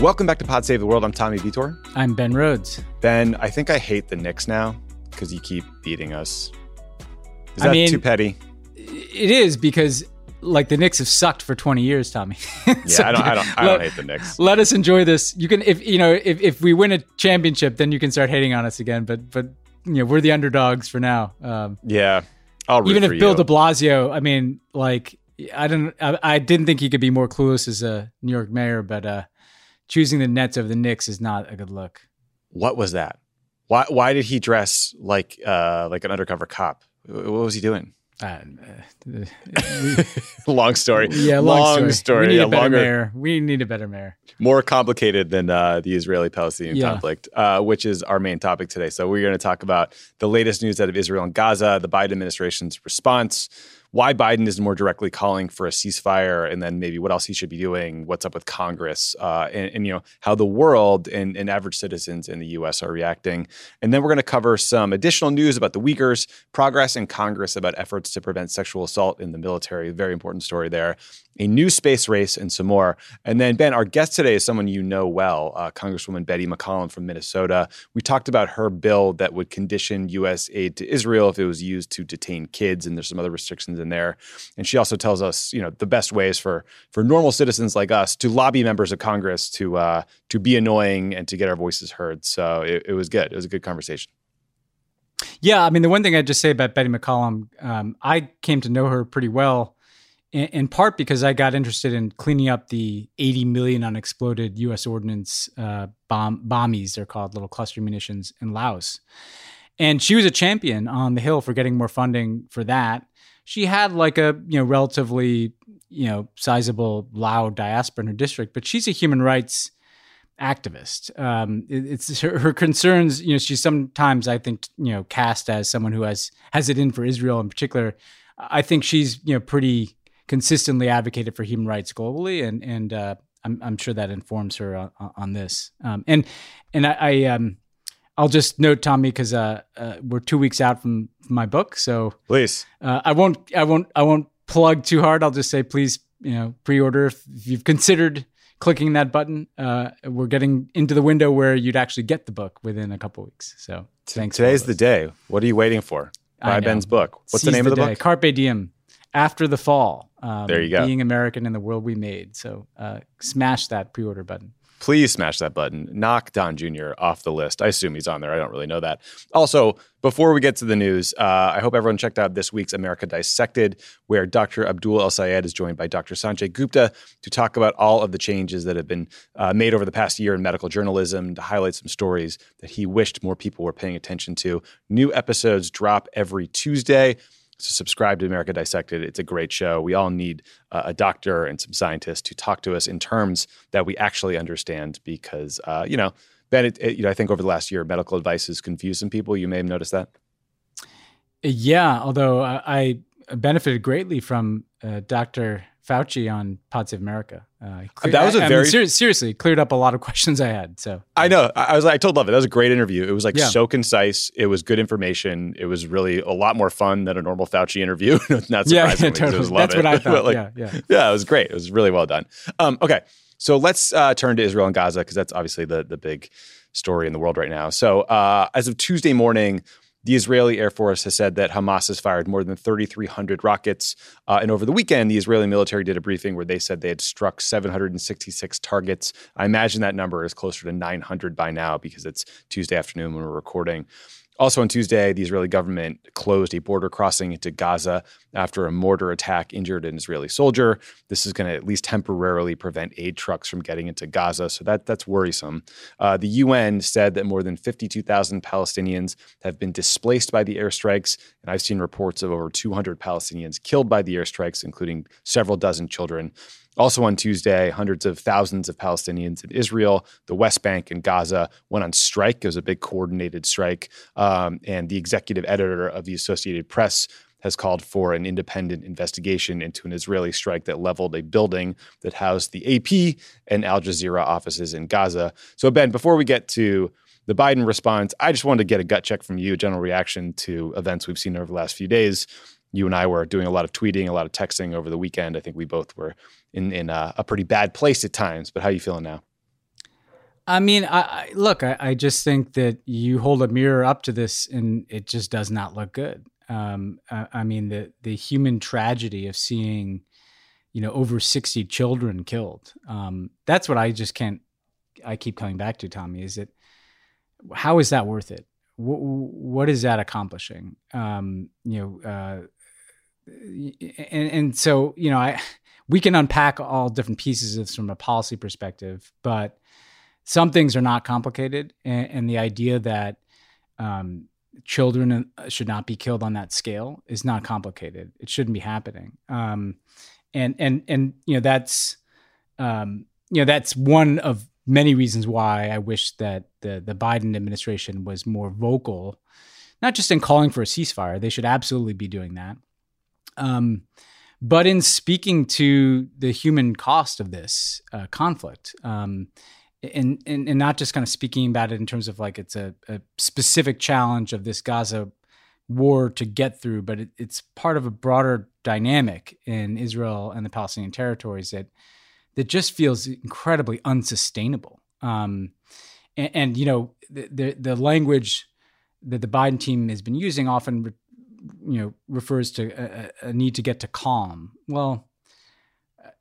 Welcome back to Pod Save the World. I'm Tommy Vietor. I'm Ben Rhodes. Ben, I think I hate the Knicks now because you keep beating us. Is I that mean- too petty? It is because like the Knicks have sucked for 20 years, Tommy. Yeah, So I don't. I don't. I let- don't hate the Knicks. Let us enjoy this. You can if you know if, if we win a championship, then you can start hating on us again. But but you know we're the underdogs for now. Um, Yeah, I'll even if Bill you. De Blasio, I mean, like I don't, I, I didn't think he could be more clueless as a New York mayor, but uh, choosing the Nets over the Knicks is not a good look. what was that? Why? Why did he dress like uh like an undercover cop? What was he doing? Uh, uh, long story. yeah, long, story. We need yeah, a better longer, mayor. We need a better mayor. more complicated than uh, the Israeli-Palestinian Yeah. conflict, uh, which is our main topic today. So we're going to talk about the latest news out of Israel and Gaza, the Biden administration's response, why Biden is more directly calling for a ceasefire, and then maybe what else he should be doing, what's up with Congress, uh, and, and you know how the world and, and average citizens in the U.S. are reacting. And then we're going to cover some additional news about the Uyghurs, progress in Congress about efforts to prevent sexual assault in the military. Very important story there. A new space race and some more. And then, Ben, our guest today is someone you know well, uh, Congresswoman Betty McCollum from Minnesota. We talked about her bill that would condition U.S. aid to Israel if it was used to detain kids, and there's some other restrictions in there. And she also tells us, you know, the best ways for for normal citizens like us to lobby members of Congress to uh, to be annoying and to get our voices heard. So it, it was good. It was a good conversation. Yeah, I mean, the one thing I'd just say about Betty McCollum, um, I came to know her pretty well, in, part because I got interested in cleaning up the 80 million unexploded U.S. ordnance uh, bomb bombies, they're called little cluster munitions in Laos, and she was a champion on the Hill for getting more funding for that. She had like a you know relatively you know sizable Lao diaspora in her district, but she's a human rights activist. Um, it- it's her, her concerns. You know, she's sometimes I think you know cast as someone who has has it in for Israel in particular. I think she's you know pretty consistently advocated for human rights globally, and and uh, I'm I'm sure that informs her on, on this. Um, and and I, I um, I'll just note Tommy because uh, uh, we're two weeks out from, from my book, so Please. uh, I won't I won't I won't plug too hard. I'll just say please you know pre-order if you've considered clicking that button. Uh, we're getting into the window where you'd actually get the book within a couple weeks. So thanks. Today's the day. What are you waiting for? Buy. Ben's book. What's the Seize name of the day. book? Carpe diem. After the fall. Um, There you go. Being American in the world we made. So uh, smash that pre-order button. please smash that button. Knock Don Jr. off the list. I assume he's on there. I don't really know that. Also, before we get to the news, uh, I hope everyone checked out this week's America Dissected, where Dr. Abdul El Sayed is joined by Dr. Sanjay Gupta to talk about all of the changes that have been uh, made over the past year in medical journalism, to highlight some stories that he wished more people were paying attention to. New episodes drop every Tuesday. So subscribe to America Dissected. It's a great show. We all need uh, a doctor and some scientists to talk to us in terms that we actually understand. Because uh, you know, Ben, it, it- you know, I think over the last year, medical advice has confused some people. You may have noticed that. Yeah, although I, benefited greatly from uh, Dr. Fauci on Pod of America. Uh, clear- That was a I- I mean, very- ser- seriously cleared up a lot of questions I had. So I know. I, I was. I told Lovett. That was a great interview. It was like Yeah. so concise. It was good information. It was really a lot more fun than a normal Fauci interview. Not yeah, yeah, it totally. That's Lovett. what I thought. like, yeah, yeah. yeah, it was great. It was really well done. Um, okay, so let's uh, turn to Israel and Gaza because that's obviously the the big story in the world right now. So uh, as of Tuesday morning. The Israeli Air Force has said that Hamas has fired more than 3,300 rockets. Uh, and over the weekend, the Israeli military did a briefing where they said they had struck 766 targets. I imagine that number is closer to 900 by now because it's Tuesday afternoon when we're recording. Also on Tuesday, the Israeli government closed a border crossing into Gaza after a mortar attack injured an Israeli soldier. This is going to at least temporarily prevent aid trucks from getting into Gaza, so that that's worrisome. Uh, the UN said that more than 52,000 Palestinians have been displaced by the airstrikes, and I've seen reports of over 200 Palestinians killed by the airstrikes, including several dozen children. Also on Tuesday, hundreds of thousands of Palestinians in Israel, the West Bank, and Gaza went on strike. It was a big coordinated strike. Um, and the executive editor of the Associated Press has called for an independent investigation into an Israeli strike that leveled a building that housed the AP and Al Jazeera offices in Gaza. So, Ben, before we get to the Biden response, I just wanted to get a gut check from you, a general reaction to events we've seen over the last few days. You and I were doing a lot of tweeting, a lot of texting over the weekend. I think we both were in in a, a pretty bad place at times. But how are you feeling now? I mean, I, I look. I, I, just think that you hold a mirror up to this, and it just does not look good. Um, I, I, mean, the the human tragedy of seeing, you know, over sixty children killed. Um, that's what I just can't. I keep coming back to Tommy. Is it? How is that worth it? what, what is that accomplishing? Um, you know, uh, and, and so you know, I we can unpack all different pieces of from a policy perspective, but some things are not complicated, and, and the idea that um, children uh, should not be killed on that scale is not complicated. It shouldn't be happening. Um, and and and you know that's um, you know that's one of many reasons why I wish that the the Biden administration was more vocal, not just in calling for a ceasefire. They should absolutely be doing that. Um, but in speaking to the human cost of this uh, conflict, um, and, and, and not just kind of speaking about it in terms of like it's a, a specific challenge of this Gaza war to get through, but it, it's part of a broader dynamic in Israel and the Palestinian territories that that just feels incredibly unsustainable. Um, and, and, you know, the, the, the language that the Biden team has been using often, re, you know, refers to a, a, need to get to calm. Well,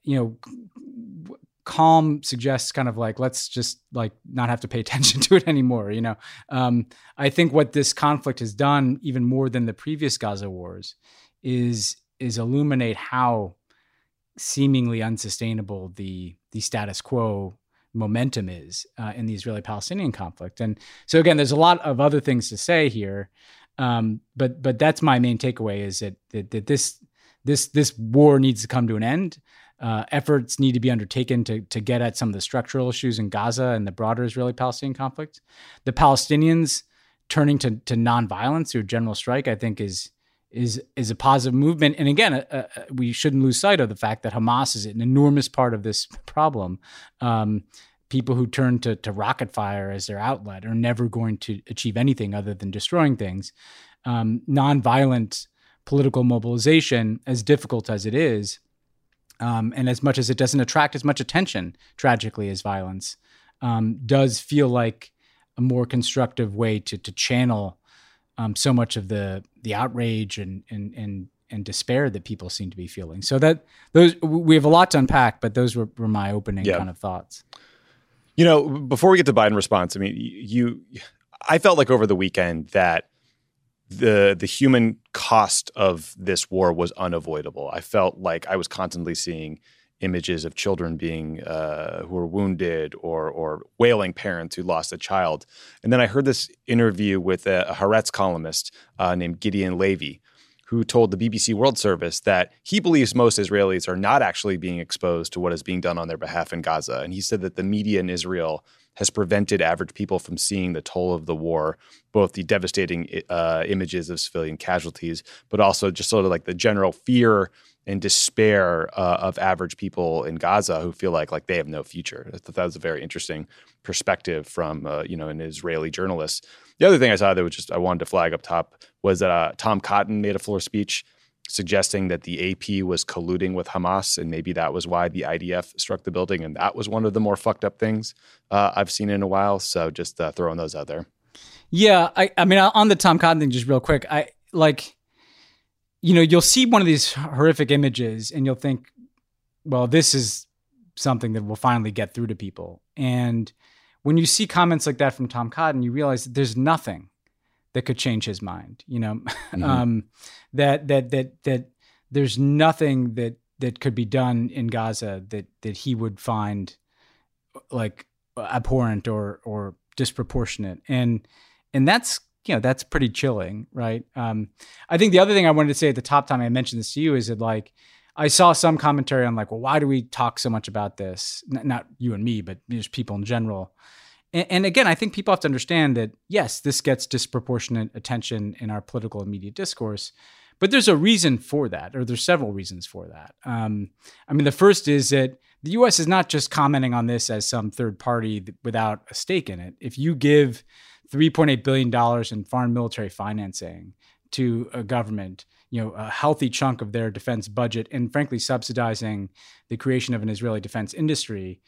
you know, calm suggests kind of like let's just like not have to pay attention to it anymore. You know, um, I think what this conflict has done, even more than the previous Gaza wars, is is illuminate how seemingly unsustainable the the status quo momentum is uh, in the Israeli-Palestinian conflict. And so again, there's a lot of other things to say here, um, but but that's my main takeaway is that, that that, this this this war needs to come to an end. Uh, efforts need to be undertaken to to get at some of the structural issues in Gaza and the broader Israeli-Palestinian conflict. The Palestinians turning to to nonviolence through general strike, I think, is is is a positive movement. And again, uh, uh, we shouldn't lose sight of the fact that Hamas is an enormous part of this problem. Um, people who turn to, to rocket fire as their outlet are never going to achieve anything other than destroying things. Um, nonviolent political mobilization, as difficult as it is, um, and as much as it doesn't attract as much attention, tragically, as violence, um, does feel like a more constructive way to to channel um, so much of the the outrage and and and and despair that people seem to be feeling. So that those we have a lot to unpack, but those were, were my opening yeah. kind of thoughts. You know, before we get to Biden response, I mean, you, I felt like over the weekend that the the human cost of this war was unavoidable. I felt like I was constantly seeing images of children being uh, who were wounded or or wailing parents who lost a child. And then I heard this interview with a, a Haaretz columnist uh, named Gideon Levy, who told the BBC World Service that he believes most Israelis are not actually being exposed to what is being done on their behalf in Gaza. And he said that the media in Israel has prevented average people from seeing the toll of the war, both the devastating uh, images of civilian casualties, but also just sort of like the general fear and despair uh, of average people in Gaza who feel like like they have no future. I thought that was a very interesting perspective from uh, you know an Israeli journalist. The other thing I saw that was just I wanted to flag up top was that uh, Tom Cotton made a floor speech suggesting that the AP was colluding with Hamas, and maybe that was why the IDF struck the building, and that was one of the more fucked up things uh, I've seen in a while. So just uh, throwing those out there. Yeah, I, I mean, on the Tom Cotton thing, just real quick, I like you know, you'll see one of these horrific images and you'll think, well, this is something that will finally get through to people. And when you see comments like that from Tom Cotton, you realize that there's nothing that could change his mind. You know, mm-hmm. um, that that that that there's nothing that that could be done in Gaza that that he would find like abhorrent or or disproportionate. And and that's you know that's pretty chilling, right? Um, I think the other thing I wanted to say at the top time I mentioned this to you is that like I saw some commentary on like, well, why do we talk so much about this? N- not you and me, but just people in general. And, and, again, I think people have to understand that yes, this gets disproportionate attention in our political and media discourse, but there's a reason for that, or there's several reasons for that. Um, I mean, the first is that the U.S. is not just commenting on this as some third party without a stake in it. If you give $3.8 billion in foreign military financing to a government, you know, a healthy chunk of their defense budget, and frankly, subsidizing the creation of an Israeli defense industry.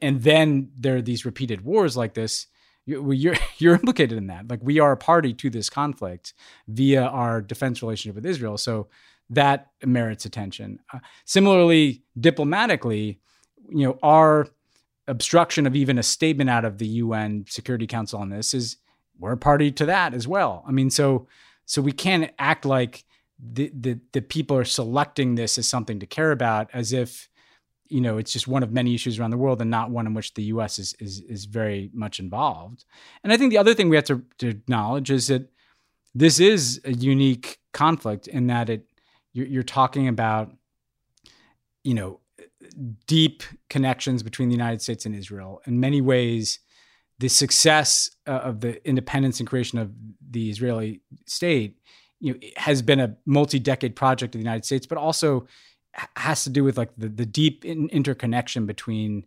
and then there are these repeated wars like this, you're you're implicated in that. Like we are a party to this conflict via our defense relationship with Israel, so that merits attention. Uh, similarly, diplomatically, you know, our obstruction of even a statement out of the UN Security Council on this is we're a party to that as well. I mean, so so we can't act like the the, the people are selecting this as something to care about, as if you know it's just one of many issues around the world and not one in which the U.S. is is is very much involved. And I think the other thing we have to, to acknowledge is that this is a unique conflict in that it you're, you're talking about you know deep connections between the United States and Israel. In many ways, the success uh, of the independence and creation of the Israeli state you know, has been a multi-decade project of the United States, but also has to do with like the, the deep in- interconnection between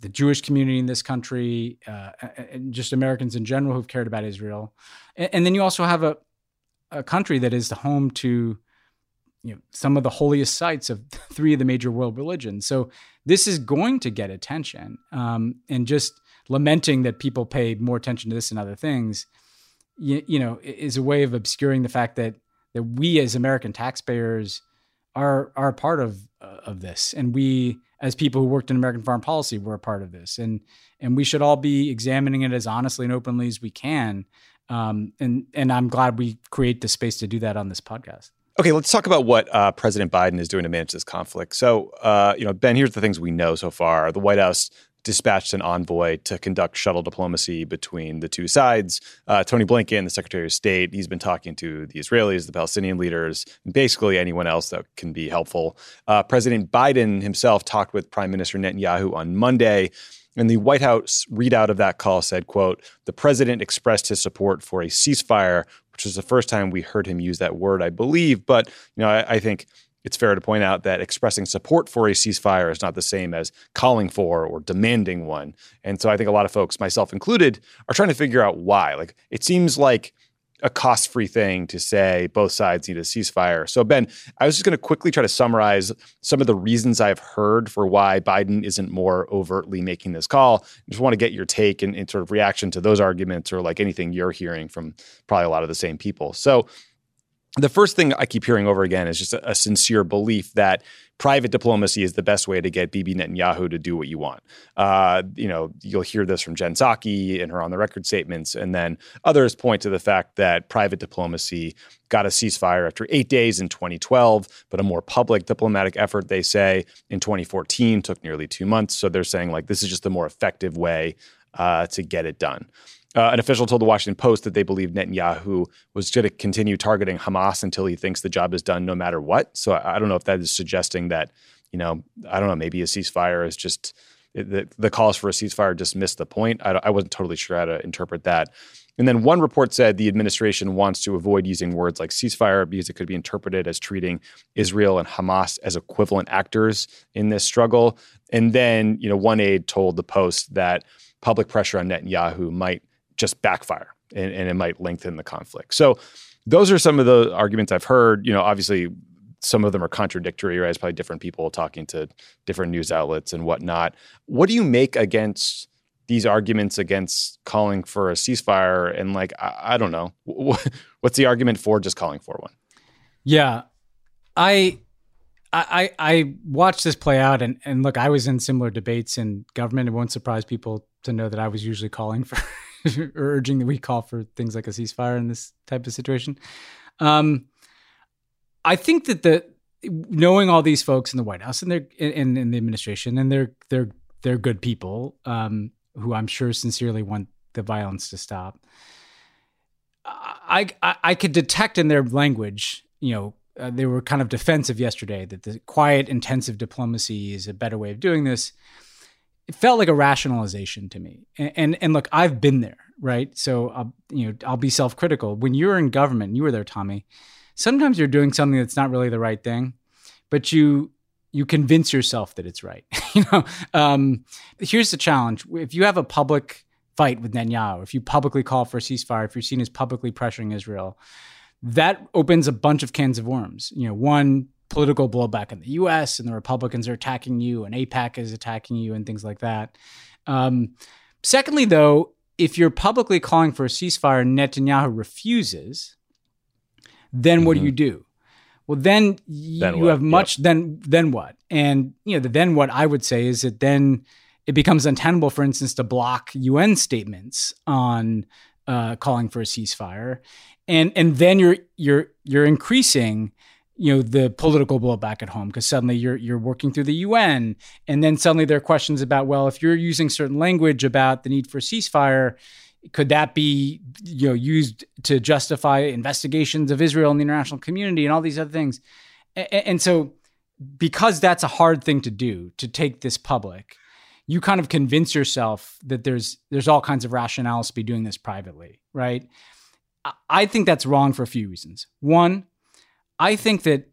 the Jewish community in this country uh, and just Americans in general who've cared about Israel. And, and, then you also have a, a country that is the home to you know some of the holiest sites of three of the major world religions. So this is going to get attention, um, and just lamenting that people pay more attention to this and other things, you, you know, is a way of obscuring the fact that that we as American taxpayers are are a part of uh, of this, and we as people who worked in American foreign policy were a part of this, and and we should all be examining it as honestly and openly as we can. Um, and and I'm glad we create the space to do that on this podcast. Okay, let's talk about what uh, President Biden is doing to manage this conflict. So, uh, you know, Ben, here's the things we know so far. The White House dispatched an envoy to conduct shuttle diplomacy between the two sides. Uh, Tony Blinken, the Secretary of State, he's been talking to the Israelis, the Palestinian leaders, and basically anyone else that can be helpful. Uh, President Biden himself talked with Prime Minister Netanyahu on Monday. And the White House readout of that call said, quote, the president expressed his support for a ceasefire, which was the first time we heard him use that word, I believe. But, you know, I, I think it's fair to point out that expressing support for a ceasefire is not the same as calling for or demanding one. And so I think a lot of folks, myself included, are trying to figure out why. Like it seems like a cost-free thing to say both sides need a ceasefire. So Ben, I was just going to quickly try to summarize some of the reasons I've heard for why Biden isn't more overtly making this call. I just want to get your take and, and sort of reaction to those arguments or like anything you're hearing from probably a lot of the same people. So the first thing I keep hearing over again is just a, a, sincere belief that private diplomacy is the best way to get Bibi Netanyahu to do what you want. Uh, you know, you'll hear this from Jen Psaki in her on the record statements, and then others point to the fact that private diplomacy got a ceasefire after eight days in 2012, but a more public diplomatic effort, they say, in 2014 took nearly two months. So they're saying like this is just a more effective way uh, to get it done. Uh, an official told the Washington Post that they believe Netanyahu was going to continue targeting Hamas until he thinks the job is done, no matter what. So I, I don't know if that is suggesting that, you know, I don't know, maybe a ceasefire is just the, the calls for a ceasefire just missed the point. I, I wasn't totally sure how to interpret that. And then one report said the administration wants to avoid using words like ceasefire because it could be interpreted as treating Israel and Hamas as equivalent actors in this struggle. And then, you know, one aide told the Post that public pressure on Netanyahu might just backfire and, and it might lengthen the conflict. So those are some of the arguments I've heard. You know, obviously some of them are contradictory, right? It's probably different people talking to different news outlets and whatnot. What do you make against these arguments against calling for a ceasefire? And like, I, I don't know, what's the argument for just calling for one? Yeah, I I, I watched this play out, and, and look, I was in similar debates in government. It won't surprise people to know that I was usually calling for or urging that we call for things like a ceasefire in this type of situation. Um, I think that the knowing all these folks in the White House and they're in, in the administration and they're they're they're good people um, who I'm sure sincerely want the violence to stop. I, I, I could detect in their language, you know, uh, they were kind of defensive yesterday that the quiet, intensive diplomacy is a better way of doing this. It felt like a rationalization to me. And and, and look, I've been there, right? So I'll, you know, I'll be self-critical. When you're in government, you were there, Tommy. Sometimes you're doing something that's not really the right thing, but you you convince yourself that it's right. you know, um, here's the challenge: if you have a public fight with Netanyahu, if you publicly call for a ceasefire, if you're seen as publicly pressuring Israel, that opens a bunch of cans of worms. You know, one, political blowback in the U.S. and the Republicans are attacking you and AIPAC is attacking you and things like that. Um, secondly, though, if you're publicly calling for a ceasefire and Netanyahu refuses, then what mm-hmm. do you do? Well, then, then you have much. Yep. Then then what? And you know, the then what I would say is that then it becomes untenable, for instance, to block UN statements on uh, calling for a ceasefire, and and then you're you're you're increasing you know the political blowback at home because suddenly you're you're working through the UN and then suddenly there are questions about well if you're using certain language about the need for ceasefire could that be you know used to justify investigations of Israel in the international community and all these other things? And, and so because that's a hard thing to do to take this public you kind of convince yourself that there's there's all kinds of rationales to be doing this privately right? I think that's wrong for a few reasons. One i think that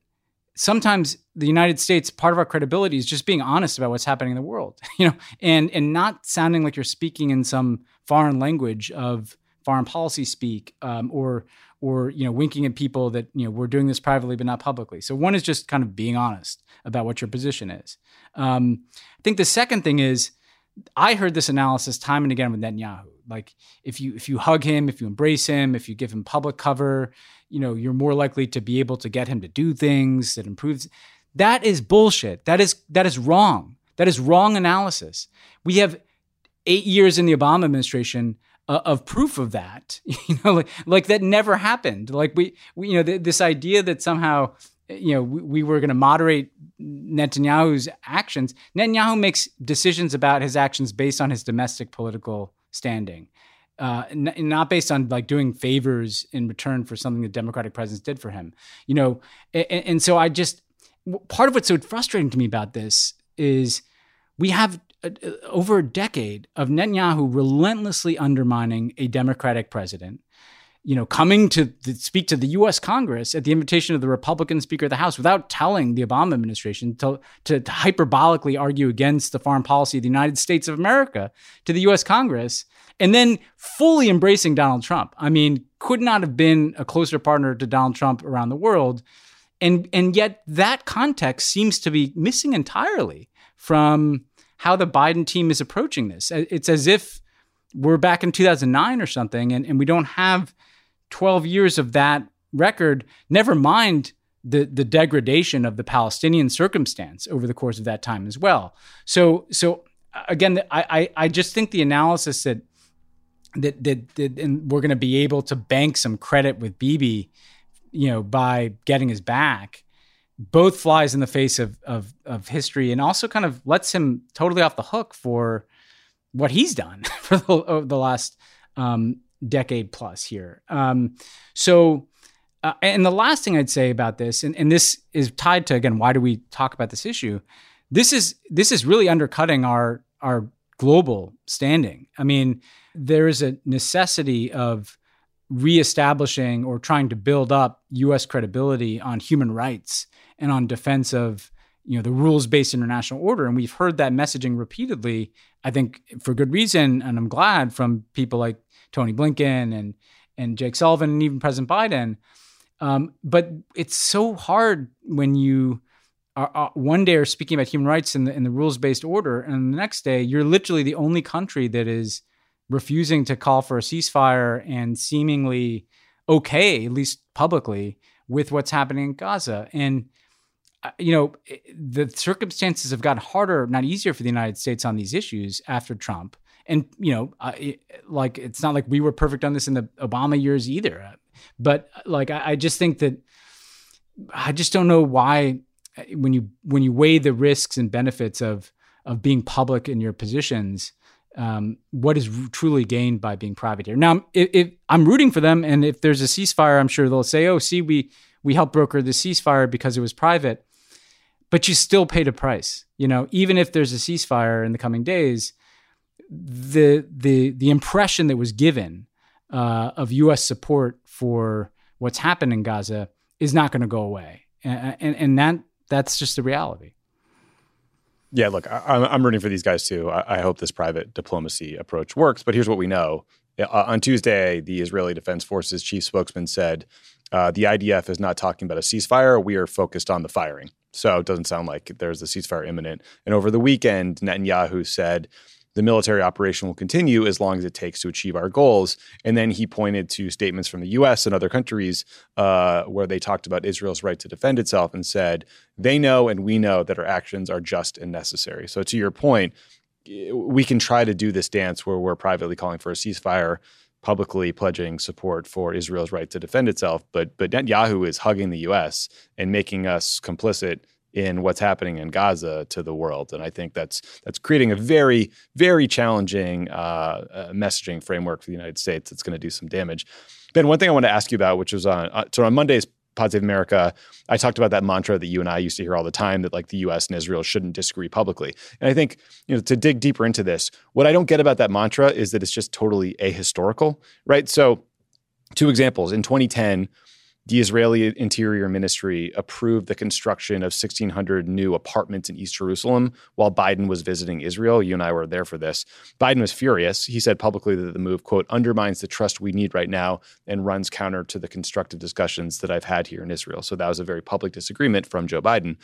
sometimes the United States, part of our credibility is just being honest about what's happening in the world, you know, and and not sounding like you're speaking in some foreign language of foreign policy speak, um, or or you know, winking at people that you know we're doing this privately but not publicly. So one is just kind of being honest about what your position is. Um, I think the second thing is, I heard this analysis time and again with Netanyahu. Like if you if you hug him, if you embrace him, if you give him public cover, you know, you're more likely to be able to get him to do things that improves. That is bullshit. That is that is wrong. That is wrong analysis. We have eight years in the Obama administration uh, of proof of that. You know, like like that never happened. Like we, we you know, th- this idea that somehow you know we, we were going to moderate Netanyahu's actions. Netanyahu makes decisions about his actions based on his domestic political standing uh, n- not based on like doing favors in return for something the Democratic presidents did for him. You know, and, and so I just part of what's so frustrating to me about this is we have a, over a decade of Netanyahu relentlessly undermining a Democratic president. You know, coming to the, speak to the U.S. Congress at the invitation of the Republican Speaker of the House without telling the Obama administration to, to, to hyperbolically argue against the foreign policy of the United States of America to the U.S. Congress and then fully embracing Donald Trump. I mean, could not have been a closer partner to Donald Trump around the world. And, and yet that context seems to be missing entirely from how the Biden team is approaching this. Uh, it's as if we're back in 2009 or something, and, and we don't have 12 years of that record, never mind the, the degradation of the Palestinian circumstance over the course of that time as well. So, so uh, again, I, I, I just think the analysis that that that, that and we're going to be able to bank some credit with Bibi, you know, by getting his back, both flies in the face of of of history and also kind of lets him totally off the hook for what he's done for the, the last um, decade plus here. Um, so. Uh, and the last thing I'd say about this, and, and this is tied to again, why do we talk about this issue? This is this is really undercutting our our global standing. I mean, there is a necessity of reestablishing or trying to build up U.S. credibility on human rights and on defense of you know the rules-based international order, and we've heard that messaging repeatedly. I think for good reason, and I'm glad from people like Tony Blinken and and Jake Sullivan and even President Biden. Um, but it's so hard when you are, are, one day are speaking about human rights in the in the rules-based order, and the next day you're literally the only country that is refusing to call for a ceasefire and seemingly okay, at least publicly, with what's happening in Gaza. And, uh, you know, the circumstances have gotten harder, not easier for the United States on these issues after Trump. And, you know, uh, like, it's not like we were perfect on this in the Obama years either. But, like, I, just think that I just don't know why uh, when you when you weigh the risks and benefits of of being public in your positions um, what is truly gained by being private here. Now, if, if, I'm rooting for them, and if there's a ceasefire, I'm sure they'll say, "Oh, see, we we helped broker the ceasefire because it was private." But you still paid a price, you know. Even if there's a ceasefire in the coming days, the the the impression that was given uh, of U.S. support for what's happened in Gaza is not going to go away, and, and and that that's just the reality. Yeah, look, I, am rooting for these guys too. I, I, hope this private diplomacy approach works. But here's what we know: Uh, on Tuesday, the Israeli Defense Forces chief spokesman said uh, the IDF is not talking about a ceasefire. We are focused on the firing. So it doesn't sound like there's a ceasefire imminent. And over the weekend, Netanyahu said the military operation will continue as long as it takes to achieve our goals. And then he pointed to statements from the US and other countries uh, where they talked about Israel's right to defend itself and said, they know and we know that our actions are just and necessary. So, to your point, we can try to do this dance where we're privately calling for a ceasefire publicly pledging support for Israel's right to defend itself. But but Netanyahu is hugging the U.S. and making us complicit in what's happening in Gaza to the world, and I think that's that's creating a very very challenging uh, uh, messaging framework for the United States. That's going to do some damage. Ben, one thing I want to ask you about, which was on uh, so on Monday's Pod Save America, I talked about that mantra that you and I used to hear all the time that like the US and Israel shouldn't disagree publicly. And I think, you know, to dig deeper into this, what I don't get about that mantra is that it's just totally ahistorical, right? So, two examples. In 2010, the Israeli Interior Ministry approved the construction of 1,600 new apartments in East Jerusalem while Biden was visiting Israel. You and I were there for this. Biden was furious. He said publicly that the move, quote, undermines the trust we need right now and runs counter to the constructive discussions that I've had here in Israel. So that was a very public disagreement from Joe Biden.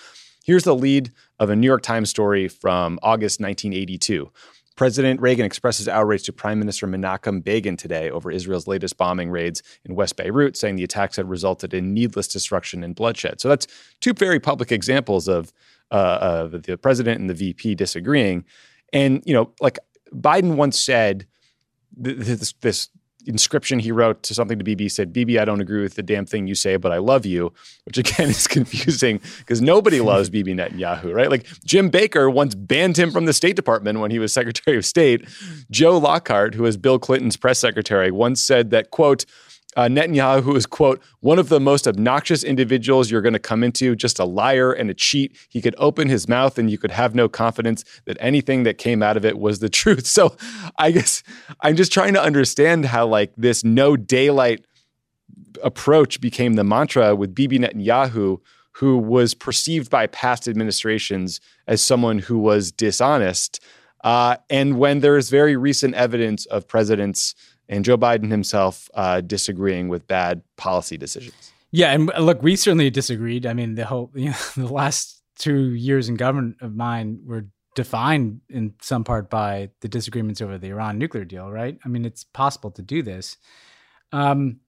Here's the lead of a New York Times story from August 1982. President Reagan expresses outrage to Prime Minister Menachem Begin today over Israel's latest bombing raids in West Beirut, saying the attacks had resulted in needless destruction and bloodshed. So that's two very public examples of, uh, of the president and the VP disagreeing. And, you know, like Biden once said, this, this inscription he wrote to something to Bibi said, Bibi, I don't agree with the damn thing you say, but I love you, which again is confusing because nobody hmm. loves Bibi Netanyahu, right? Like Jim Baker once banned him from the State Department when he was Secretary of State. Joe Lockhart, who was Bill Clinton's press secretary, once said that, quote, uh, Netanyahu is, quote, one of the most obnoxious individuals you're going to come into, just a liar and a cheat. He could open his mouth and you could have no confidence that anything that came out of it was the truth. So I guess I'm just trying to understand how, like, this no daylight approach became the mantra with Bibi Netanyahu, who was perceived by past administrations as someone who was dishonest. Uh, and when there's very recent evidence of presidents and Joe Biden himself uh, disagreeing with bad policy decisions. Yeah, and look, we certainly disagreed. I mean, the whole you know, the last two years in government of mine were defined in some part by the disagreements over the Iran nuclear deal, right? I mean, it's possible to do this. Um,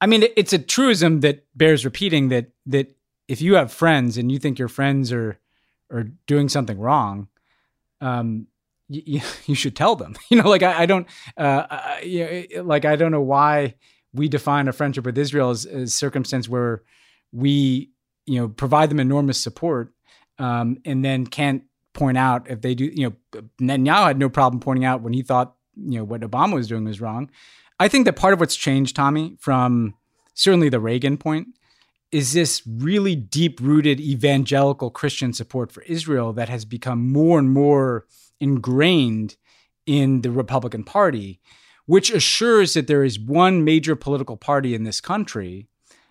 I mean, it's a truism that bears repeating that that if you have friends and you think your friends are are doing something wrong, um, you, you should tell them. You know, like I, I don't, uh, I, you know, like I don't know why we define a friendship with Israel as a circumstance where we, you know, provide them enormous support, um, and then can't point out if they do. You know, Netanyahu had no problem pointing out when he thought you know what Obama was doing was wrong. I think that part of what's changed, Tommy, from certainly the Reagan point, is this really deep rooted evangelical Christian support for Israel that has become more and more ingrained in the Republican Party, which assures that there is one major political party in this country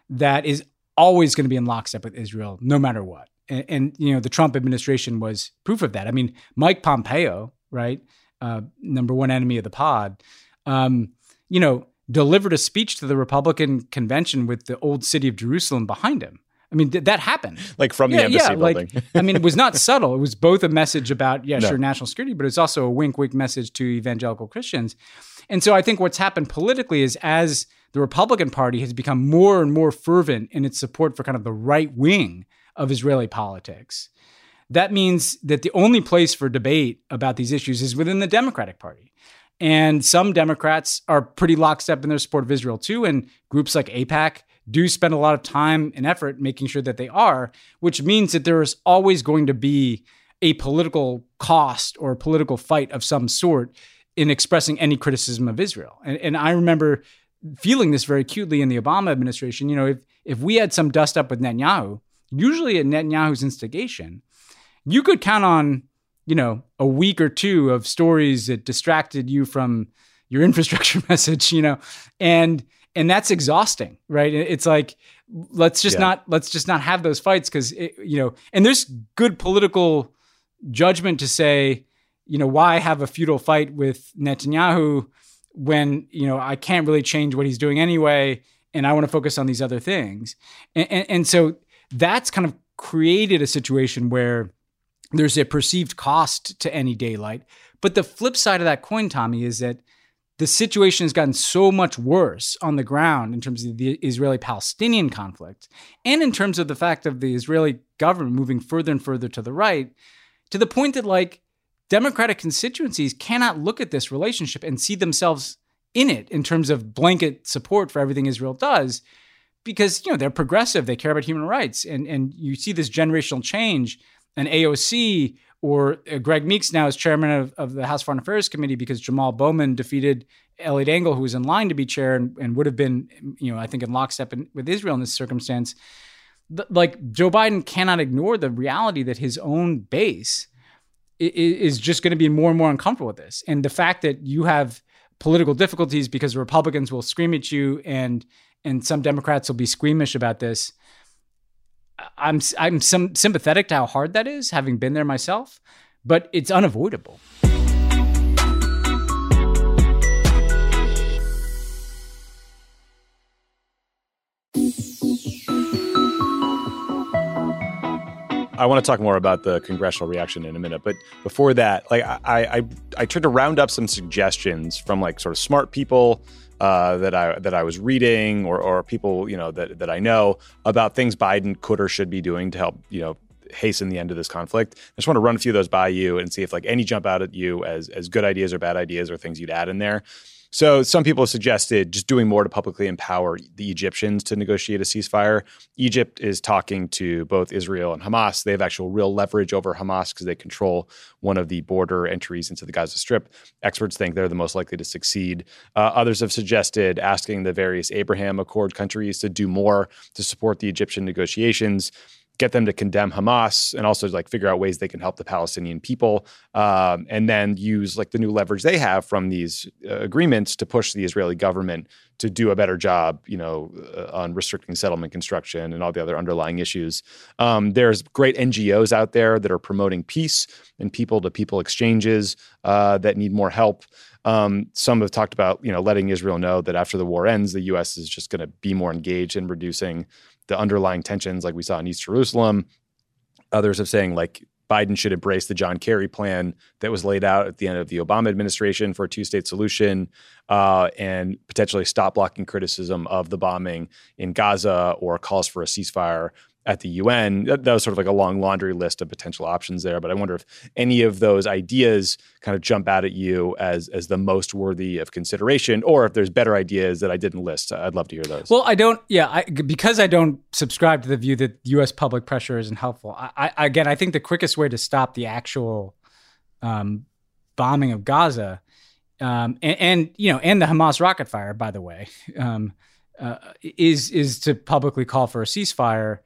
that is always going to be in lockstep with Israel, no matter what. And, and, you know, the Trump administration was proof of that. I mean, Mike Pompeo, right, uh, number one enemy of the pod, um, you know, delivered a speech to the Republican convention with the old city of Jerusalem behind him. I mean, th- that happened. Like from the embassy yeah, building. Like, I mean, it was not subtle. It was both a message about, yeah, no. sure, national security, but it's also a wink, wink message to evangelical Christians. And so I think what's happened politically is as the Republican Party has become more and more fervent in its support for kind of the right wing of Israeli politics, that means that the only place for debate about these issues is within the Democratic Party. And some Democrats are pretty lockstep in their support of Israel too. And groups like AIPAC do spend a lot of time and effort making sure that they are, which means that there is always going to be a political cost or a political fight of some sort in expressing any criticism of Israel. And, and I remember feeling this very acutely in the Obama administration. You know, if, if we had some dust up with Netanyahu, usually at Netanyahu's instigation, you could count on, you know, a week or two of stories that distracted you from your infrastructure message, you know, and and that's exhausting, right? It's like let's just yeah. not let's just not have those fights because you know, and there's good political judgment to say, you know, why have a futile fight with Netanyahu when you know I can't really change what he's doing anyway, and I want to focus on these other things. And, and, and so that's kind of created a situation where there's a perceived cost to any daylight. But the flip side of that coin, Tommy, is that the situation has gotten so much worse on the ground in terms of the Israeli Palestinian conflict and in terms of the fact of the Israeli government moving further and further to the right to the point that, like, Democratic constituencies cannot look at this relationship and see themselves in it in terms of blanket support for everything Israel does because you know they're progressive they care about human rights and and you see this generational change and AOC or uh, Greg Meeks now is chairman of, of the House Foreign Affairs Committee because Jamal Bowman defeated Eliot Engel, who was in line to be chair and, and would have been, you know, I think in lockstep in, with Israel in this circumstance. Like Joe Biden cannot ignore the reality that his own base is just going to be more and more uncomfortable with this, and the fact that you have political difficulties because Republicans will scream at you and and some Democrats will be squeamish about this. I'm I'm some sympathetic to how hard that is, having been there myself, but it's unavoidable. I want to talk more about the congressional reaction in a minute, but before that, like I, I, I tried to round up some suggestions from like sort of smart people uh, that I that I was reading or or people you know that that I know about things Biden could or should be doing to help you know hasten the end of this conflict. I just want to run a few of those by you and see if like any jump out at you as as good ideas or bad ideas or things you'd add in there. So some people have suggested just doing more to publicly empower the Egyptians to negotiate a ceasefire. Egypt is talking to both Israel and Hamas. They have actual real leverage over Hamas because they control one of the border entries into the Gaza Strip. Experts think they're the most likely to succeed. Uh, others have suggested asking the various Abraham Accord countries to do more to support the Egyptian negotiations get them to condemn Hamas and also like figure out ways they can help the Palestinian people, um, and then use like the new leverage they have from these uh, agreements to push the Israeli government to do a better job, you know, uh, on restricting settlement construction and all the other underlying issues. Um, there's great NGOs out there that are promoting peace and people-to-people exchanges uh, that need more help. Um, some have talked about, you know, letting Israel know that after the war ends, the U.S. is just going to be more engaged in reducing the underlying tensions like we saw in East Jerusalem. Others have saying like Biden should embrace the John Kerry plan that was laid out at the end of the Obama administration for a two state solution uh, and potentially stop blocking criticism of the bombing in Gaza or calls for a ceasefire at the UN. That, that, was sort of like a long laundry list of potential options there. But I wonder if any of those ideas kind of jump out at you as as the most worthy of consideration, or if there's better ideas that I didn't list. I'd love to hear those. Well, I don't. Yeah, I, because I don't subscribe to the view that U.S. public pressure isn't helpful. I, I again, I think the quickest way to stop the actual um, bombing of Gaza. Um, and, and, you know, and the Hamas rocket fire, by the way, um, uh, is is to publicly call for a ceasefire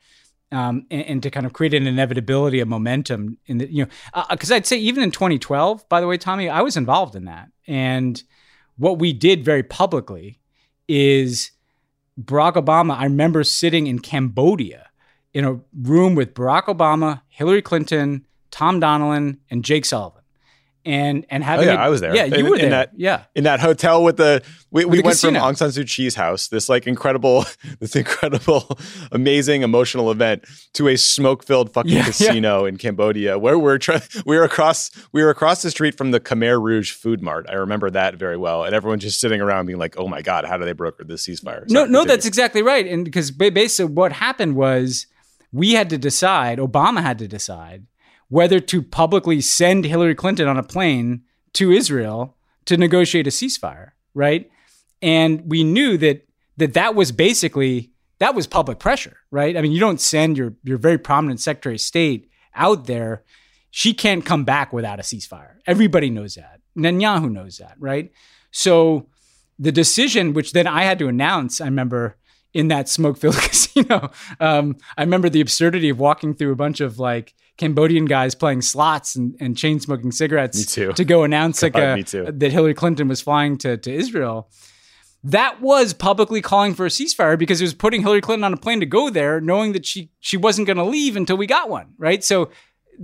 um, and, and, to kind of create an inevitability of momentum in the you know because uh, I'd say even in 2012, by the way, Tommy, I was involved in that, and what we did very publicly is Barack Obama. I remember sitting in Cambodia in a room with Barack Obama, Hillary Clinton, Tom Donilon, and Jake Sullivan and and oh, having oh, yeah, a, I was there. Yeah, you in, were there. In that, yeah, in that hotel with the we, we the went casino. from Aung San Suu Kyi's house, this like incredible, this incredible, amazing emotional event, to a smoke filled fucking yeah, casino yeah. in Cambodia, where we're trying we were across we were across the street from the Khmer Rouge food mart. I remember that very well, and everyone just sitting around being like, "Oh my god, how do they broker this ceasefire?" no, no, that's exactly right, and because basically what happened was we had to decide, Obama had to decide whether to publicly send Hillary Clinton on a plane to Israel to negotiate a ceasefire, right? And we knew that that that was basically that was public pressure, right? I mean, you don't send your your very prominent Secretary of State out there. She can't come back without a ceasefire. Everybody knows that. Netanyahu knows that, right? So the decision, which then I had to announce, I remember in that smoke-filled casino. Um, I remember the absurdity of walking through a bunch of like Cambodian guys playing slots and, and chain smoking cigarettes to go announce like uh, a, that Hillary Clinton was flying to, to Israel. That was publicly calling for a ceasefire because it was putting Hillary Clinton on a plane to go there, knowing that she she wasn't going to leave until we got one, right? So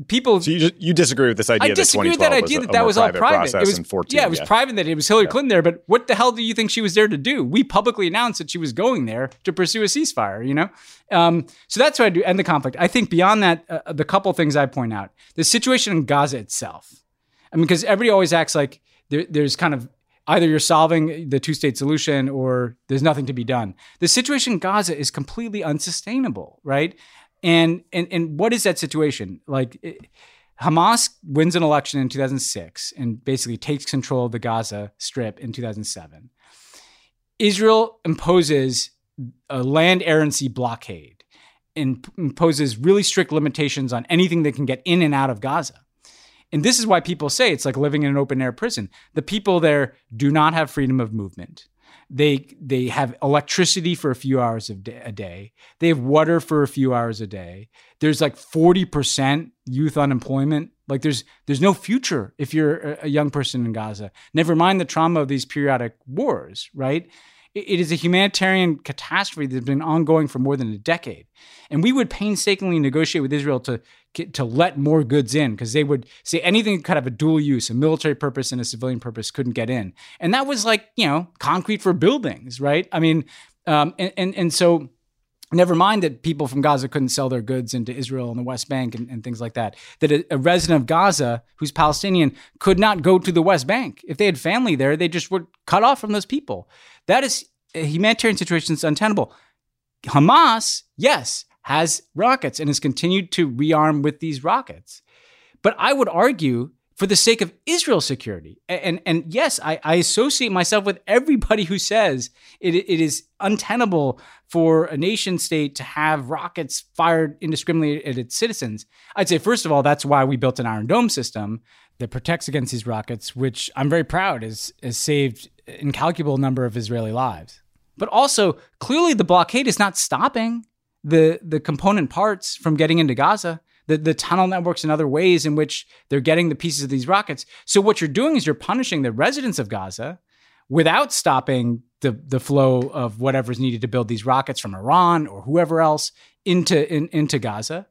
people. So you just, you disagree with this idea? I disagree with that idea that that was all private. It was 14, yeah, it was private that it was Hillary yeah. Clinton there. But what the hell do you think she was there to do? We publicly announced that she was going there to pursue a ceasefire. You know, um, so that's what I do. End the conflict. I think beyond that, uh, the couple things I point out, the situation in Gaza itself. I mean, because everybody always acts like there, there's kind of either you're solving the two state solution or there's nothing to be done. The situation in Gaza is completely unsustainable, right? And and and what is that situation? Like it, Hamas wins an election in 2006 and basically takes control of the Gaza Strip in 2007. Israel imposes a land, air, and sea blockade and imposes really strict limitations on anything that can get in and out of Gaza. And this is why people say it's like living in an open air prison. The people there do not have freedom of movement. They they have electricity for a few hours of a day. They have water for a few hours a day. There's like 40% youth unemployment. Like there's there's no future if you're a young person in Gaza. Never mind the trauma of these periodic wars, right? It is a humanitarian catastrophe that's been ongoing for more than a decade. And we would painstakingly negotiate with Israel to to let more goods in because they would say anything kind of a dual use, a military purpose and a civilian purpose couldn't get in. And that was like, you know, concrete for buildings, right? I mean, um, and, and, and so Never mind that people from Gaza couldn't sell their goods into Israel and the West Bank and, and things like that. That a, a, resident of Gaza who's Palestinian could not go to the West Bank. If they had family there, they just were cut off from those people. That is a humanitarian situation that's untenable. Hamas, yes, has rockets and has continued to rearm with these rockets. But I would argue for the sake of Israel's security. And, and, and yes, I, I, associate myself with everybody who says it, it is untenable for a nation state to have rockets fired indiscriminately at its citizens. I'd say, first of all, that's why we built an Iron Dome system that protects against these rockets, which I'm very proud has, has saved incalculable number of Israeli lives. But also, clearly the blockade is not stopping the the component parts from getting into Gaza, the, the tunnel networks and other ways in which they're getting the pieces of these rockets. So what you're doing is you're punishing the residents of Gaza without stopping the the flow of whatever's needed to build these rockets from Iran or whoever else into in, into Gaza.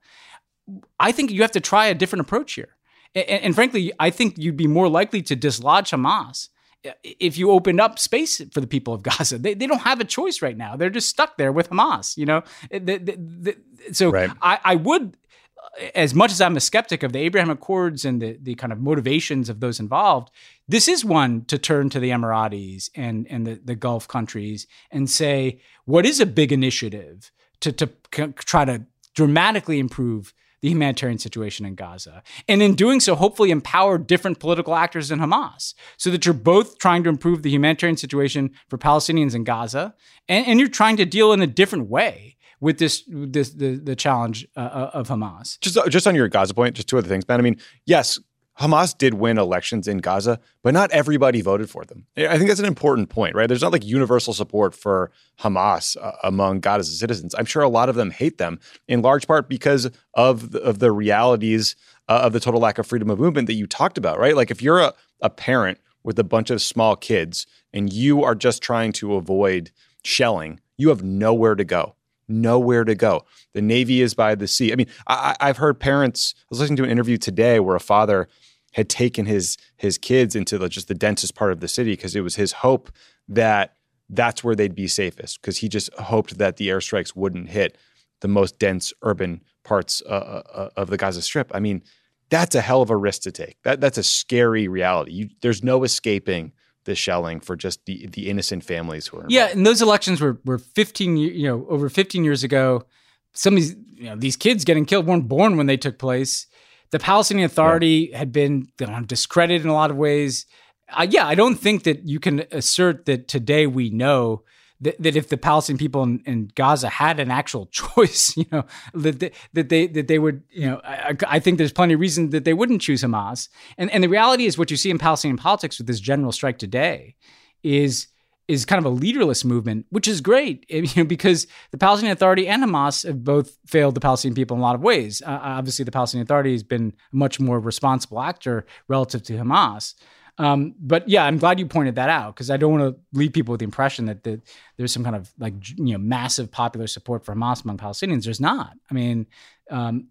I think you have to try a different approach here. And, and frankly, I think you'd be more likely to dislodge Hamas Uh, if you opened up space for the people of Gaza. They, they don't have a choice right now. They're just stuck there with Hamas, you know? Eh, the, the, the, so right. I, I would, uh, as much as I'm a skeptic of the Abraham Accords and the, the kind of motivations of those involved, this is one to turn to the Emiratis and, and the, the Gulf countries and say, what is a big initiative to, to try to dramatically improve the humanitarian situation in Gaza. And in doing so, hopefully empower different political actors in Hamas so that you're both trying to improve the humanitarian situation for Palestinians in Gaza and, and you're trying to deal in a different way with this this the, the challenge uh, uh of Hamas. Just just on your Gaza point, just two other things, Ben. I mean, yes, Hamas did win elections in Gaza, but not everybody voted for them. I think that's an important point, right? There's not like universal support for Hamas uh, among Gaza's citizens. I'm sure a lot of them hate them in large part because of the, of the realities uh, of the total lack of freedom of movement that you talked about, right? Like if you're a, a parent with a bunch of small kids and you are just trying to avoid shelling, you have nowhere to go nowhere to go. The Navy is by the sea. I mean, I, have heard parents. I was listening to an interview today where a father had taken his his kids into the, just the densest part of the city because it was his hope that that's where they'd be safest because he just hoped that the airstrikes wouldn't hit the most dense urban parts uh, uh, uh, of the Gaza Strip. I mean, that's a hell of a risk to take. That that's a scary reality. You, there's no escaping the shelling for just the the innocent families who are. Involved. Yeah, and those elections were were 15 you know over 15 years ago. Some of these you know these kids getting killed weren't born when they took place the Palestinian Authority yeah. had been you know, discredited in a lot of ways. Uh, yeah, I don't think that you can assert that today we know that, that if the Palestinian people in, in, Gaza had an actual choice, you know, that they, that they that they would, you know, I, I, think there's plenty of reason that they wouldn't choose Hamas. And and the reality is, what you see in Palestinian politics with this general strike today is is kind of a leaderless movement, which is great you know, because the Palestinian Authority and Hamas have both failed the Palestinian people in a lot of ways. Uh, obviously, the Palestinian Authority has been a much more responsible actor relative to Hamas. Um, but yeah, I'm glad you pointed that out because I don't want to leave people with the impression that, that there's some kind of like you know massive popular support for Hamas among Palestinians. There's not. I mean, um,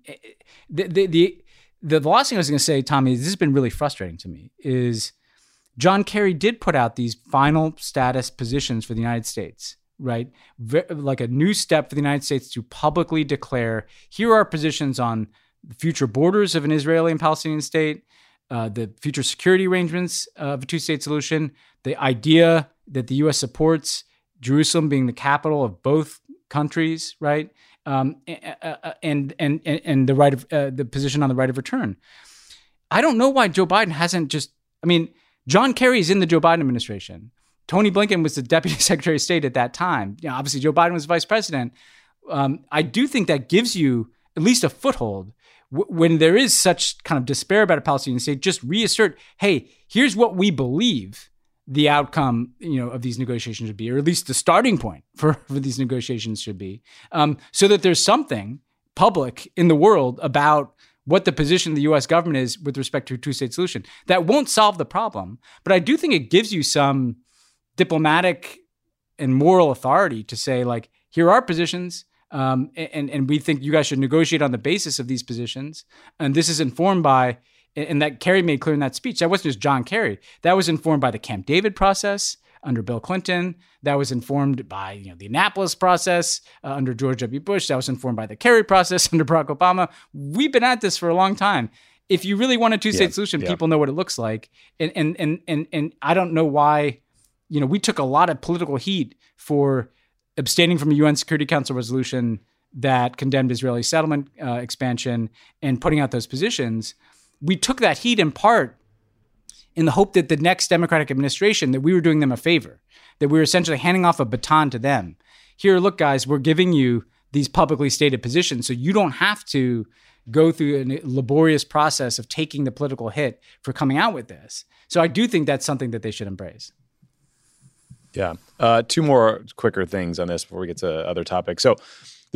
the, the, the the, the last thing I was going to say, Tommy, this has been really frustrating to me. Is John Kerry did put out these final status positions for the United States, right? like a new step for the United States to publicly declare here are positions on the future borders of an Israeli and Palestinian state, uh, the future security arrangements of a two state solution, the idea that the U.S. supports Jerusalem being the capital of both countries, right? Um, and, and, and, and the right of uh, the position on the right of return. I don't know why Joe Biden hasn't just, I mean, John Kerry is in the Joe Biden administration. Tony Blinken was the deputy secretary of state at that time. You know, obviously, Joe Biden was vice president. Um, I do think that gives you at least a foothold w- when there is such kind of despair about a Palestinian state. Just reassert, hey, here's what we believe the outcome, you know, of these negotiations should be, or at least the starting point for, for these negotiations should be, um, so that there's something public in the world about what the position of the US government is with respect to a two state solution. That won't solve the problem, but I do think it gives you some diplomatic and moral authority to say, like, here are positions. Um, and, and we think you guys should negotiate on the basis of these positions. And this is informed by, and that Kerry made clear in that speech, that wasn't just John Kerry. That was informed by the Camp David process under Bill Clinton. That was informed by you know the Annapolis process uh, under George W. Bush. That was informed by the Kerry process under Barack Obama. We've been at this for a long time. If you really want a two-state yeah, solution, yeah. people know what it looks like. And and and and and I don't know why. You know, we took a lot of political heat for abstaining from a UN Security Council resolution that condemned Israeli settlement uh, expansion and putting out those positions. We took that heat in part in the hope that the next Democratic administration that we were doing them a favor, that we were essentially handing off a baton to them. Here, look, guys, we're giving you these publicly stated positions, so you don't have to go through a laborious process of taking the political hit for coming out with this. So I do think that's something that they should embrace. Yeah. Uh, two more quicker things on this before we get to other topics. So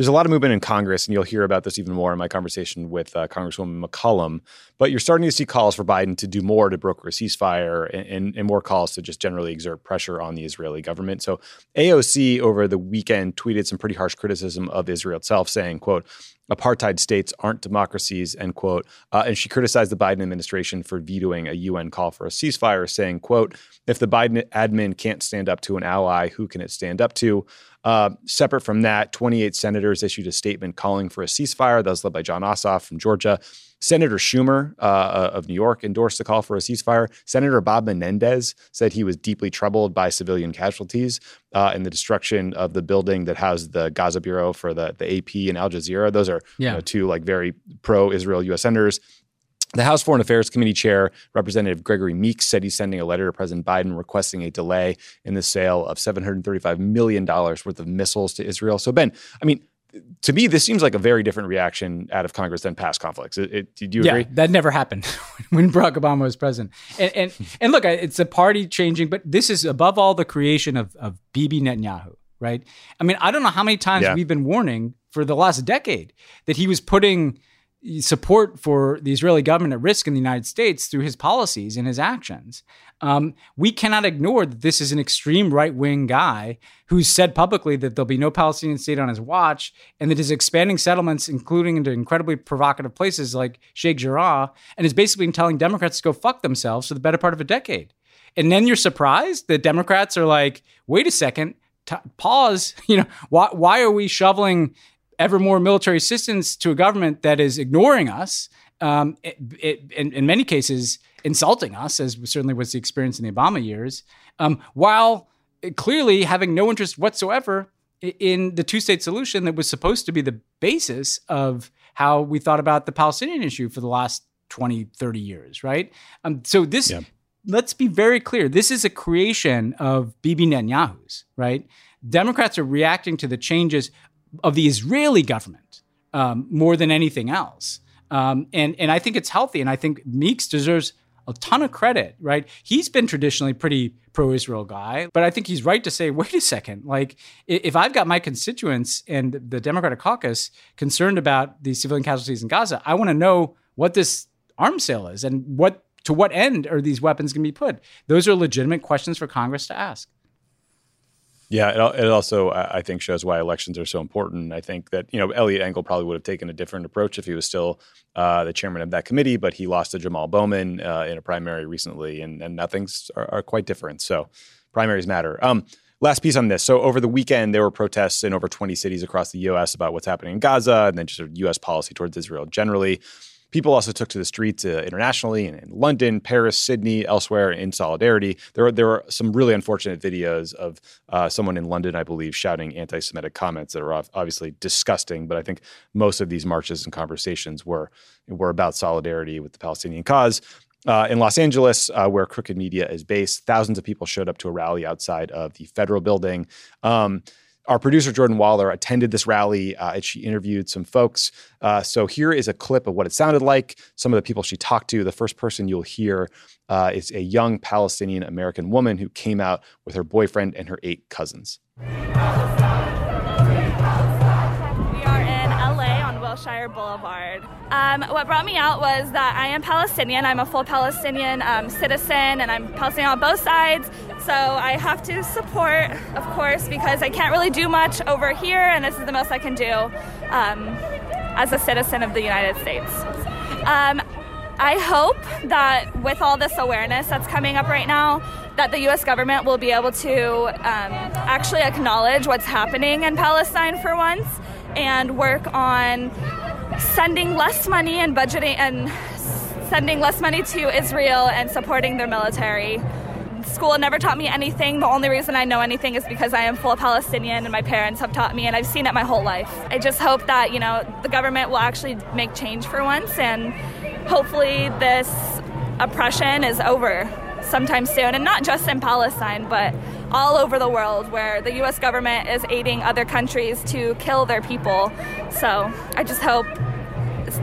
there's a lot of movement in Congress, and you'll hear about this even more in my conversation with uh, Congresswoman McCollum. But you're starting to see calls for Biden to do more to broker a ceasefire and, and, and, more calls to just generally exert pressure on the Israeli government. So AOC over the weekend tweeted some pretty harsh criticism of Israel itself, saying, quote, apartheid states aren't democracies, end quote. Uh, and she criticized the Biden administration for vetoing a UN call for a ceasefire, saying, quote, if the Biden admin can't stand up to an ally, who can it stand up to? Uh, separate from that, 28 senators issued a statement calling for a ceasefire. That was led by Jon Ossoff from Georgia. Senator Schumer uh, uh, of New York endorsed the call for a ceasefire. Senator Bob Menendez said he was deeply troubled by civilian casualties uh, and the destruction of the building that housed the Gaza Bureau for the, the AP and Al Jazeera. Those are yeah. you know, two like very pro-Israel U.S. senators. The House Foreign Affairs Committee chair, Representative Gregory Meeks, said he's sending a letter to President Biden requesting a delay in the sale of $735 million worth of missiles to Israel. So, Ben, I mean, to me, this seems like a very different reaction out of Congress than past conflicts. It, it, do you agree? Yeah, that never happened when Barack Obama was president. And, and, and look, it's a party changing, but this is above all the creation of, of Bibi Netanyahu, right? I mean, I don't know how many times yeah. we've been warning for the last decade that he was putting support for the Israeli government at risk in the United States through his policies and his actions. Um, we cannot ignore that this is an extreme right wing guy who's said publicly that there'll be no Palestinian state on his watch and that his expanding settlements, including into incredibly provocative places like Sheikh Jarrah, and is basically been telling Democrats to go fuck themselves for the better part of a decade. And then you're surprised that Democrats are like, wait a second, T- pause. You know, why, why are we shoveling ever more military assistance to a government that is ignoring us, um, it, it, in, in, many cases, insulting us, as certainly was the experience in the Obama years, um, while clearly having no interest whatsoever in the two state solution that was supposed to be the basis of how we thought about the Palestinian issue for the last 20, 30 years, right? Um, so this, yeah. let's be very clear, this is a creation of Bibi Netanyahu's, right? Democrats are reacting to the changes of the Israeli government um, more than anything else. Um, and and I think it's healthy, and I think Meeks deserves a ton of credit. Right? He's been traditionally pretty pro-Israel guy, but I think he's right to say, wait a second, like if I've got my constituents and the Democratic caucus concerned about the civilian casualties in Gaza, I want to know what this arms sale is and what to what end are these weapons going to be put. Those are legitimate questions for Congress to ask. Yeah, it, also I think shows why elections are so important. I think that you know Eliot Engel probably would have taken a different approach if he was still uh, the chairman of that committee, but he lost to Jamal Bowman uh, in a primary recently, and, and now things are, are, quite different. So primaries matter. Um, last piece on this. So over the weekend, there were protests in over 20 cities across the U.S. about what's happening in Gaza, and then just sort of U.S. policy towards Israel generally. People also took to the streets uh, internationally in, in, London, Paris, Sydney, elsewhere in solidarity. There were, there were some really unfortunate videos of uh, someone in London, I believe, shouting anti Semitic comments that are obviously disgusting. But I think most of these marches and conversations were, were about solidarity with the Palestinian cause. Uh, in Los Angeles, uh, where Crooked Media is based, thousands of people showed up to a rally outside of the federal building. Um, our producer Jordan Waller attended this rally uh, and she interviewed some folks. Uh, so here is a clip of what it sounded like. Some of the people she talked to. The first person you'll hear uh, is a young Palestinian American woman who came out with her boyfriend and her eight cousins. We are in LA on Wilshire Boulevard. Um, what brought me out was that I am Palestinian. I'm a full Palestinian um, citizen, and I'm Palestinian on both sides. So I have to support, of course, because I can't really do much over here, and this is the most I can do um, as a citizen of the United States. Um, I hope that with all this awareness that's coming up right now, that the U.S. government will be able to um, actually acknowledge what's happening in Palestine for once and work on sending less money and budgeting and sending less money to Israel and supporting their military. School never taught me anything. The only reason I know anything is because I am full of Palestinian and my parents have taught me and I've seen it my whole life. I just hope that, you know, the government will actually make change for once and hopefully this oppression is over sometime soon and not just in Palestine, but all over the world where the US government is aiding other countries to kill their people. So I just hope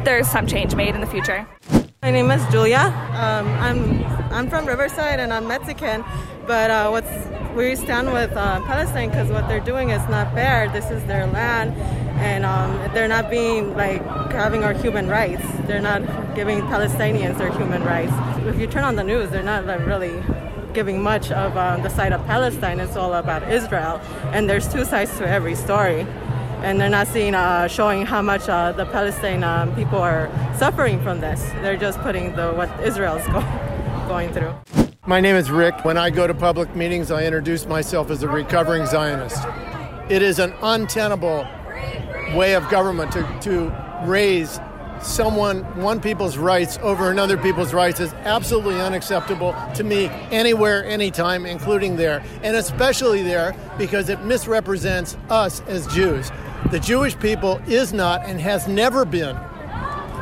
there's some change made in the future. My name is Julia. Um, I'm I'm from Riverside and I'm Mexican, but uh, what's we stand with uh, Palestine because what they're doing is not fair. This is their land, and um, they're not being like having our human rights. They're not giving Palestinians their human rights. If you turn on the news, they're not like, really giving much of uh, the side of Palestine. It's all about Israel, and there's two sides to every story. And they're not seeing, uh, showing how much uh, the Palestine um, people are suffering from this. They're just putting the what Israel's go- going through. My name is Rick. When I go to public meetings, I introduce myself as a recovering Zionist. It is an untenable way of government to, to raise someone, one people's rights over another people's rights is absolutely unacceptable to me anywhere, anytime, including there. And especially there because it misrepresents us as Jews. The Jewish people is not and has never been,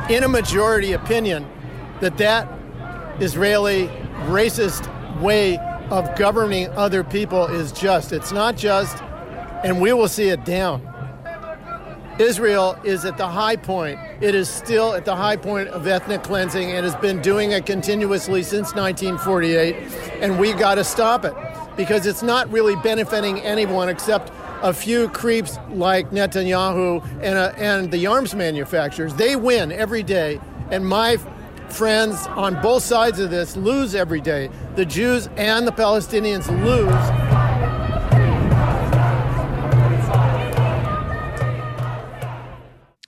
in a majority opinion, that that Israeli racist way of governing other people is just. It's not just, and we will see it down. Israel is at the high point. It is still at the high point of ethnic cleansing and has been doing it continuously since 1948. And we got to stop it because it's not really benefiting anyone except a few creeps like Netanyahu and, uh, and the arms manufacturers. They win every day. And my friends on both sides of this lose every day. The Jews and the Palestinians lose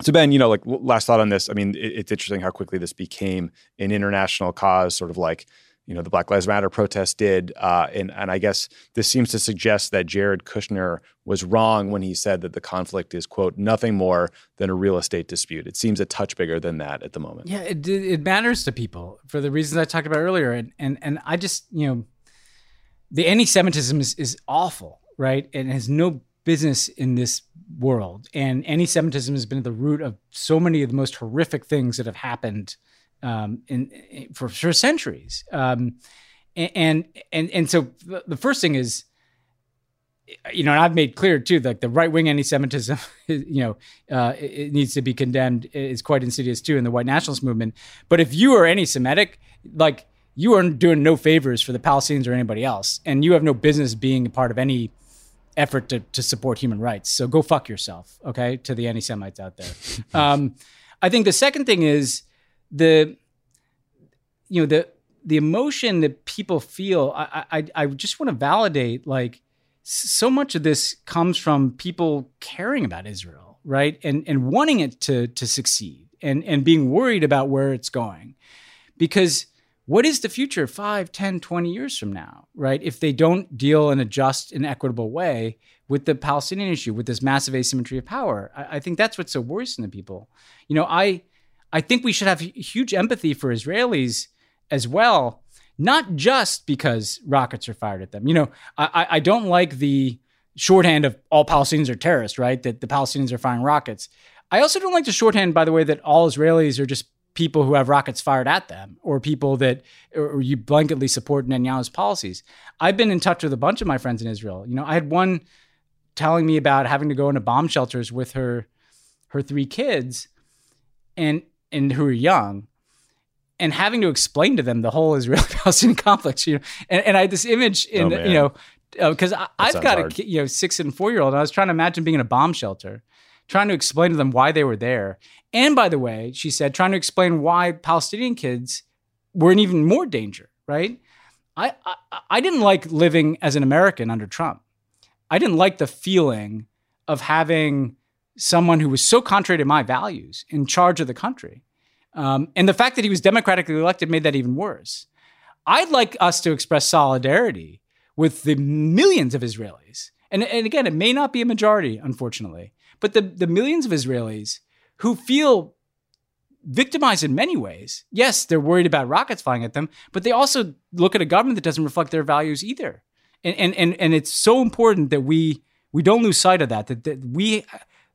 So Ben, you know, like last thought on this. I mean, it, it's interesting how quickly this became an international cause, sort of like you know the Black Lives Matter protest did, uh, and and I guess this seems to suggest that Jared Kushner was wrong when he said that the conflict is quote nothing more than a real estate dispute. It seems a touch bigger than that at the moment. Yeah, it it matters to people for the reasons I talked about earlier, and and and I just you know the anti-Semitism is is awful, right? And has no business in this world. And anti Semitism has been at the root of so many of the most horrific things that have happened um, in, in, for, for centuries. Um, and, and, and so the first thing is, you know, and I've made clear too, like the right wing anti Semitism, you know, uh, it, needs to be condemned. It's quite insidious too in the white nationalist movement. But if you are anti Semitic, like you are doing no favors for the Palestinians or anybody else, and you have no business being a part of any effort to, to support human rights. So go fuck yourself, okay, to the anti Semites out there. um, I think the second thing is the, you know, the, the emotion that people feel. I, I, I just want to validate like so much of this comes from people caring about Israel, right? And and wanting it to to succeed and and being worried about where it's going. Because what is the future 5, 10, 20 years from now, right? If they don't deal in a just and equitable way with the Palestinian issue, with this massive asymmetry of power. I, I think that's what's so worrisome to people. You know, I I think we should have huge empathy for Israelis as well not just because rockets are fired at them. You know, I, I don't like the shorthand of all Palestinians are terrorists, right? That the Palestinians are firing rockets. I also don't like the shorthand, by the way, that all Israelis are just people who have rockets fired at them or people that or you blanketly support Netanyahu's policies. I've been in touch with a bunch of my friends in Israel. You know, I had one telling me about having to go into bomb shelters with her her three kids and and who are young and having to explain to them the whole Israeli-Palestinian conflict. You know, and, and I had this image in oh, you know because uh, I've got hard. a you know six and four year old, and I was trying to imagine being in a bomb shelter, trying to explain to them why they were there. And by the way, she said, trying to explain why Palestinian kids were in even more danger. Right? I, I I didn't like living as an American under Trump. I didn't like the feeling of having someone who was so contrary to my values in charge of the country. Um, and the fact that he was democratically elected made that even worse. I'd like us to express solidarity with the millions of Israelis. And, and again, it may not be a majority, unfortunately, but the, the millions of Israelis who feel victimized in many ways. Yes, they're worried about rockets flying at them, but they also look at a government that doesn't reflect their values either. And, and, and, and it's so important that we, we don't lose sight of that, that, that we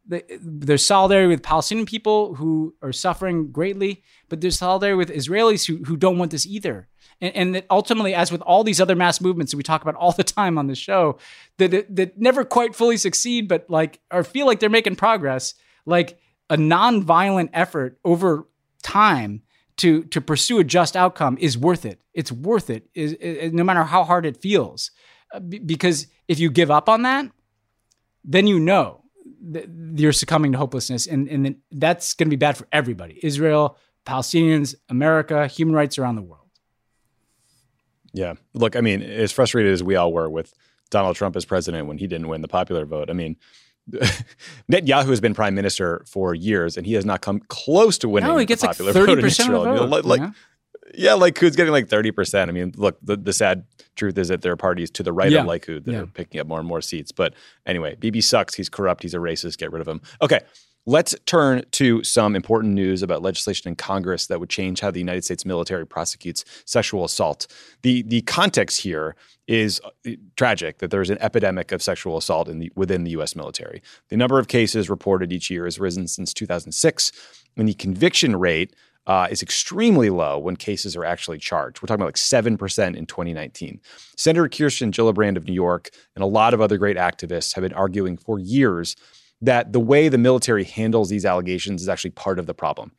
there's solidarity with Palestinian people who are suffering greatly, but there's solidarity with Israelis who, who don't want this either. And, and that ultimately, as with all these other mass movements that we talk about all the time on the show, that, that never quite fully succeed, but like, or feel like they're making progress, like a non-violent effort over time to, to pursue a just outcome is worth it. It's worth it, is, is no matter how hard it feels. Uh, because if you give up on that, then you know you're succumbing to hopelessness, and and that's going to be bad for everybody: Israel, Palestinians, America, human rights around the world. Yeah, look, I mean, as frustrated as we all were with Donald Trump as president when he didn't win the popular vote, I mean. Netanyahu has been prime minister for years, and he has not come close to winning. No, he gets the popular like thirty percent of the vote. like, like yeah, Likud's getting like 30%. I mean, look, the, the sad truth is that there are parties to the right yeah. of Likud that yeah. are picking up more and more seats. But anyway, Bibi sucks. He's corrupt. He's a racist. Get rid of him. Okay. Let's turn to some important news about legislation in Congress that would change how the United States military prosecutes sexual assault. The the context here is uh, tragic that there's an epidemic of sexual assault the, within the US military. The number of cases reported each year has risen since 2006 and the conviction rate uh, is extremely low when cases are actually charged. We're talking about like 7% in 2019. Senator Kirsten Gillibrand of New York and a lot of other great activists have been arguing for years that the way the military handles these allegations is actually part of the problem.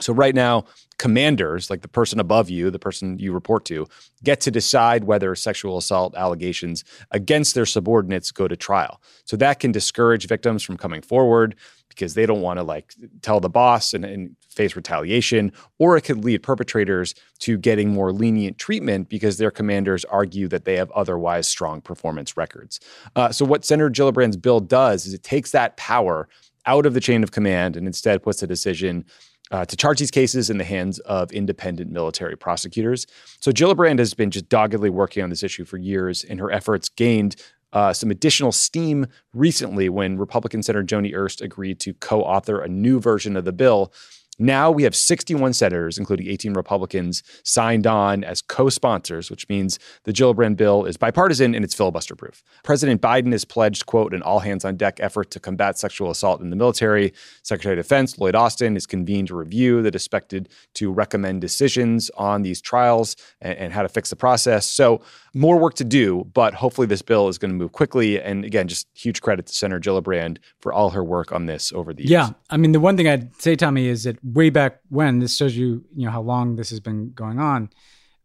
So, right now, commanders, like the person above you, the person you report to, get to decide whether sexual assault allegations against their subordinates go to trial. So, that can discourage victims from coming forward because they don't want to like tell the boss and, and, face retaliation, or it could lead perpetrators to getting more lenient treatment because their commanders argue that they have otherwise strong performance records. Uh, so, what Senator Gillibrand's bill does is it takes that power out of the chain of command and instead puts the decision uh, to charge these cases in the hands of independent military prosecutors. So Gillibrand has been just doggedly working on this issue for years, and her efforts gained uh, some additional steam recently when Republican Senator Joni Ernst agreed to co author a new version of the bill now we have 61 senators, including 18 Republicans, signed on as co sponsors, which means the Gillibrand bill is bipartisan and it's filibuster proof. President Biden has pledged, quote, an all hands on deck effort to combat sexual assault in the military. Secretary of Defense Lloyd Austin has convened a review that is expected to recommend decisions on these trials and, and how to fix the process. So, more work to do, but hopefully this bill is going to move quickly. And again, just huge credit to Senator Gillibrand for all her work on this over the years. Yeah. I mean, the one thing I'd say, Tommy, is that way back when this shows you you know how long this has been going on.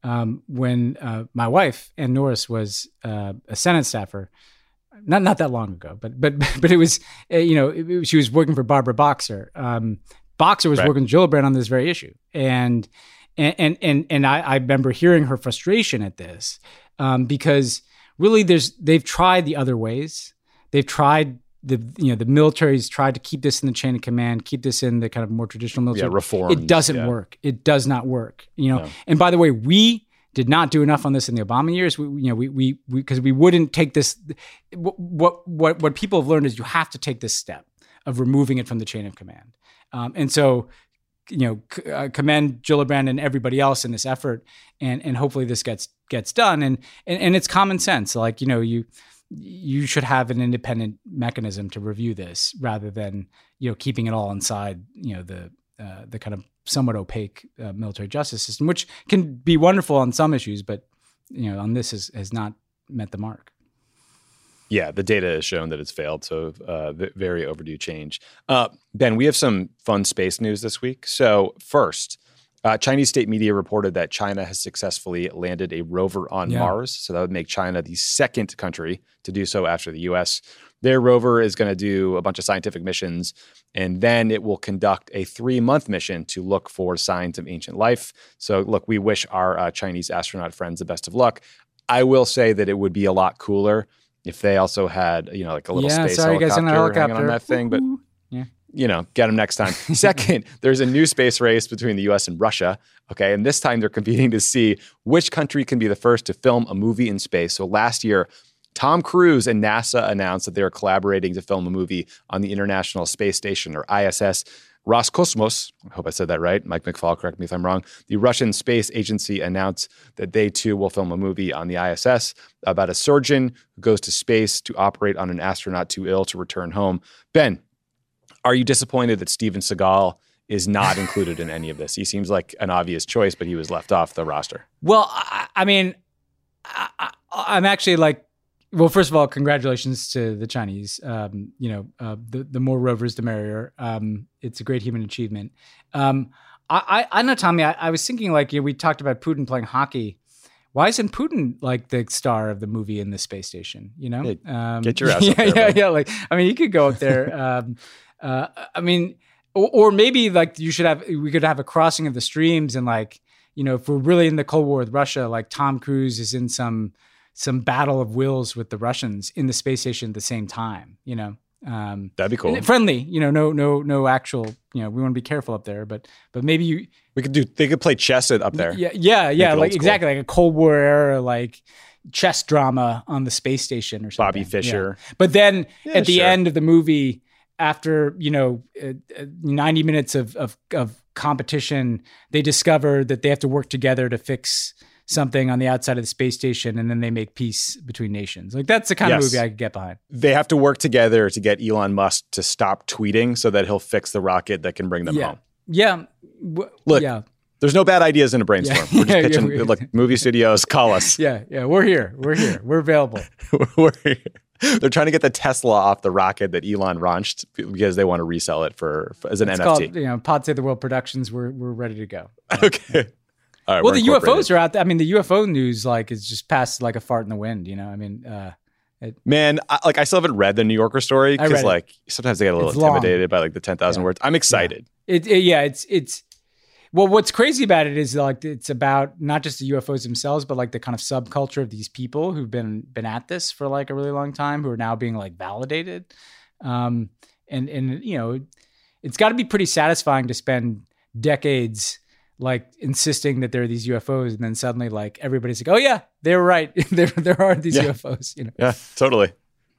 Um, when uh, my wife Ann Norris was uh, a Senate staffer, not not that long ago, but but but it was uh, you know it, she was working for Barbara Boxer. Um, Boxer was right. working with Gillibrand on this very issue, and and and and, and I, I remember hearing her frustration at this um, because really there's they've tried the other ways. They've tried the you know the military's tried to keep this in the chain of command, keep this in the kind of more traditional military. Yeah, reform. It doesn't yeah. work. It does not work. You know. No. And by the way, we did not do enough on this in the Obama years. We, you know, we we because we, we, wouldn't take this. What what what people have learned is you have to take this step of removing it from the chain of command. Um, and so, you know, c- uh, commend Gillibrand and everybody else in this effort, and and hopefully this gets gets done. And and, and it's common sense. Like you know, you you should have an independent mechanism to review this rather than you know keeping it all inside you know the uh, the kind of somewhat opaque uh, military justice system, which can be wonderful on some issues, but you know on this has has not met the mark. Yeah, the data has shown that it's failed, so uh, very overdue change. Uh, ben, we have some fun space news this week. So first, uh, Chinese state media reported that China has successfully landed a rover on yeah. Mars. So that would make China the second country to do so after the US. Their rover is going to do a bunch of scientific missions, and then it will conduct a three month mission to look for signs of ancient life. So, look, we wish our uh, Chinese astronaut friends the best of luck. I will say that it would be a lot cooler if they also had, you know, like a little yeah, space sorry, helicopter, helicopter. on that thing. But you know, get them next time. Second, there's a new space race between the US and Russia. Okay. And this time they're competing to see which country can be the first to film a movie in space. So last year, Tom Cruise and NASA announced that they are collaborating to film a movie on the International Space Station or ISS. Roscosmos, I hope I said that right. Mike McFaul, correct me if I'm wrong. The Russian Space Agency announced that they too will film a movie on the ISS about a surgeon who goes to space to operate on an astronaut too ill to return home. Ben, are you disappointed that Steven Seagal is not included in any of this? He seems like an obvious choice, but he was left off the roster. Well, I, I mean, I, am actually like, well, first of all, congratulations to the Chinese. Um, you know, uh, the the more rovers, the merrier. Um, it's a great human achievement. Um, I, I, I know, Tommy. I, I was thinking like you know, we talked about Putin playing hockey why isn't Putin like the star of the movie in the space station? You know, um, get your ass yeah, there, yeah, yeah. Like, I mean, you could go up there. um, uh, I mean, or, or, maybe like you should have we could have a crossing of the streams and like you know if we're really in the Cold War with Russia, like Tom Cruise is in some some battle of wills with the Russians in the space station at the same time. You know, um, that'd be cool. Friendly, you know, no no no actual. You know, we want to be careful up there, but but maybe you we could do. They could play chess up there. Yeah, yeah, yeah. Like exactly like a Cold War era like chess drama on the space station or something. Bobby Fischer. Yeah. But then yeah, at the sure. end of the movie after you know uh, uh, 90 minutes of, of, of competition they discover that they have to work together to fix something on the outside of the space station and then they make peace between nations like that's the kind yes. of movie i could get behind they have to work together to get elon musk to stop tweeting so that he'll fix the rocket that can bring them yeah. home yeah look yeah there's no bad ideas in a brainstorm. Yeah. We're just pitching. yeah, look, movie studios, call us. Yeah, yeah, we're here. We're here. We're available. we're here. They're trying to get the Tesla off the rocket that Elon launched because they want to resell it for, for as an it's NFT. Called, you know, Pod Save the World Productions. We're we're ready to go. okay. All right, well, the UFOs are out there. I mean, the UFO news like is just past like a fart in the wind. You know, I mean, uh, it, man, I, like I still haven't read the New Yorker story because like sometimes they get a little it's intimidated long. by like the ten thousand yeah. words. I'm excited. Yeah. It, it, yeah, it's it's well, what's crazy about it is like it's about not just the UFOs themselves, but like the kind of subculture of these people who've been been at this for like a really long time, who are now being like validated. Um, and and you know, it's got to be pretty satisfying to spend decades like insisting that there are these UFOs, and then suddenly like everybody's like, oh yeah, they were right, there there are these yeah. UFOs. You know? Yeah, totally,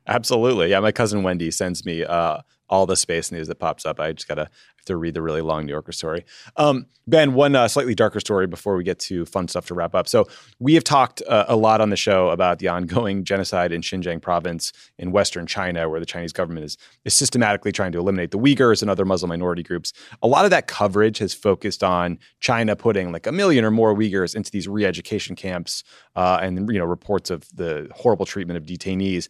absolutely. Yeah, my cousin Wendy sends me uh, all the space news that pops up. I just gotta have to read the really long New Yorker story. Um, ben, one uh, slightly darker story before we get to fun stuff to wrap up. So we have talked uh, a lot on the show about the ongoing genocide in Xinjiang province in Western China, where the Chinese government is is systematically trying to eliminate the Uyghurs and other Muslim minority groups. A lot of that coverage has focused on China putting like a million or more Uyghurs into these re-education camps, uh, and you know reports of the horrible treatment of detainees.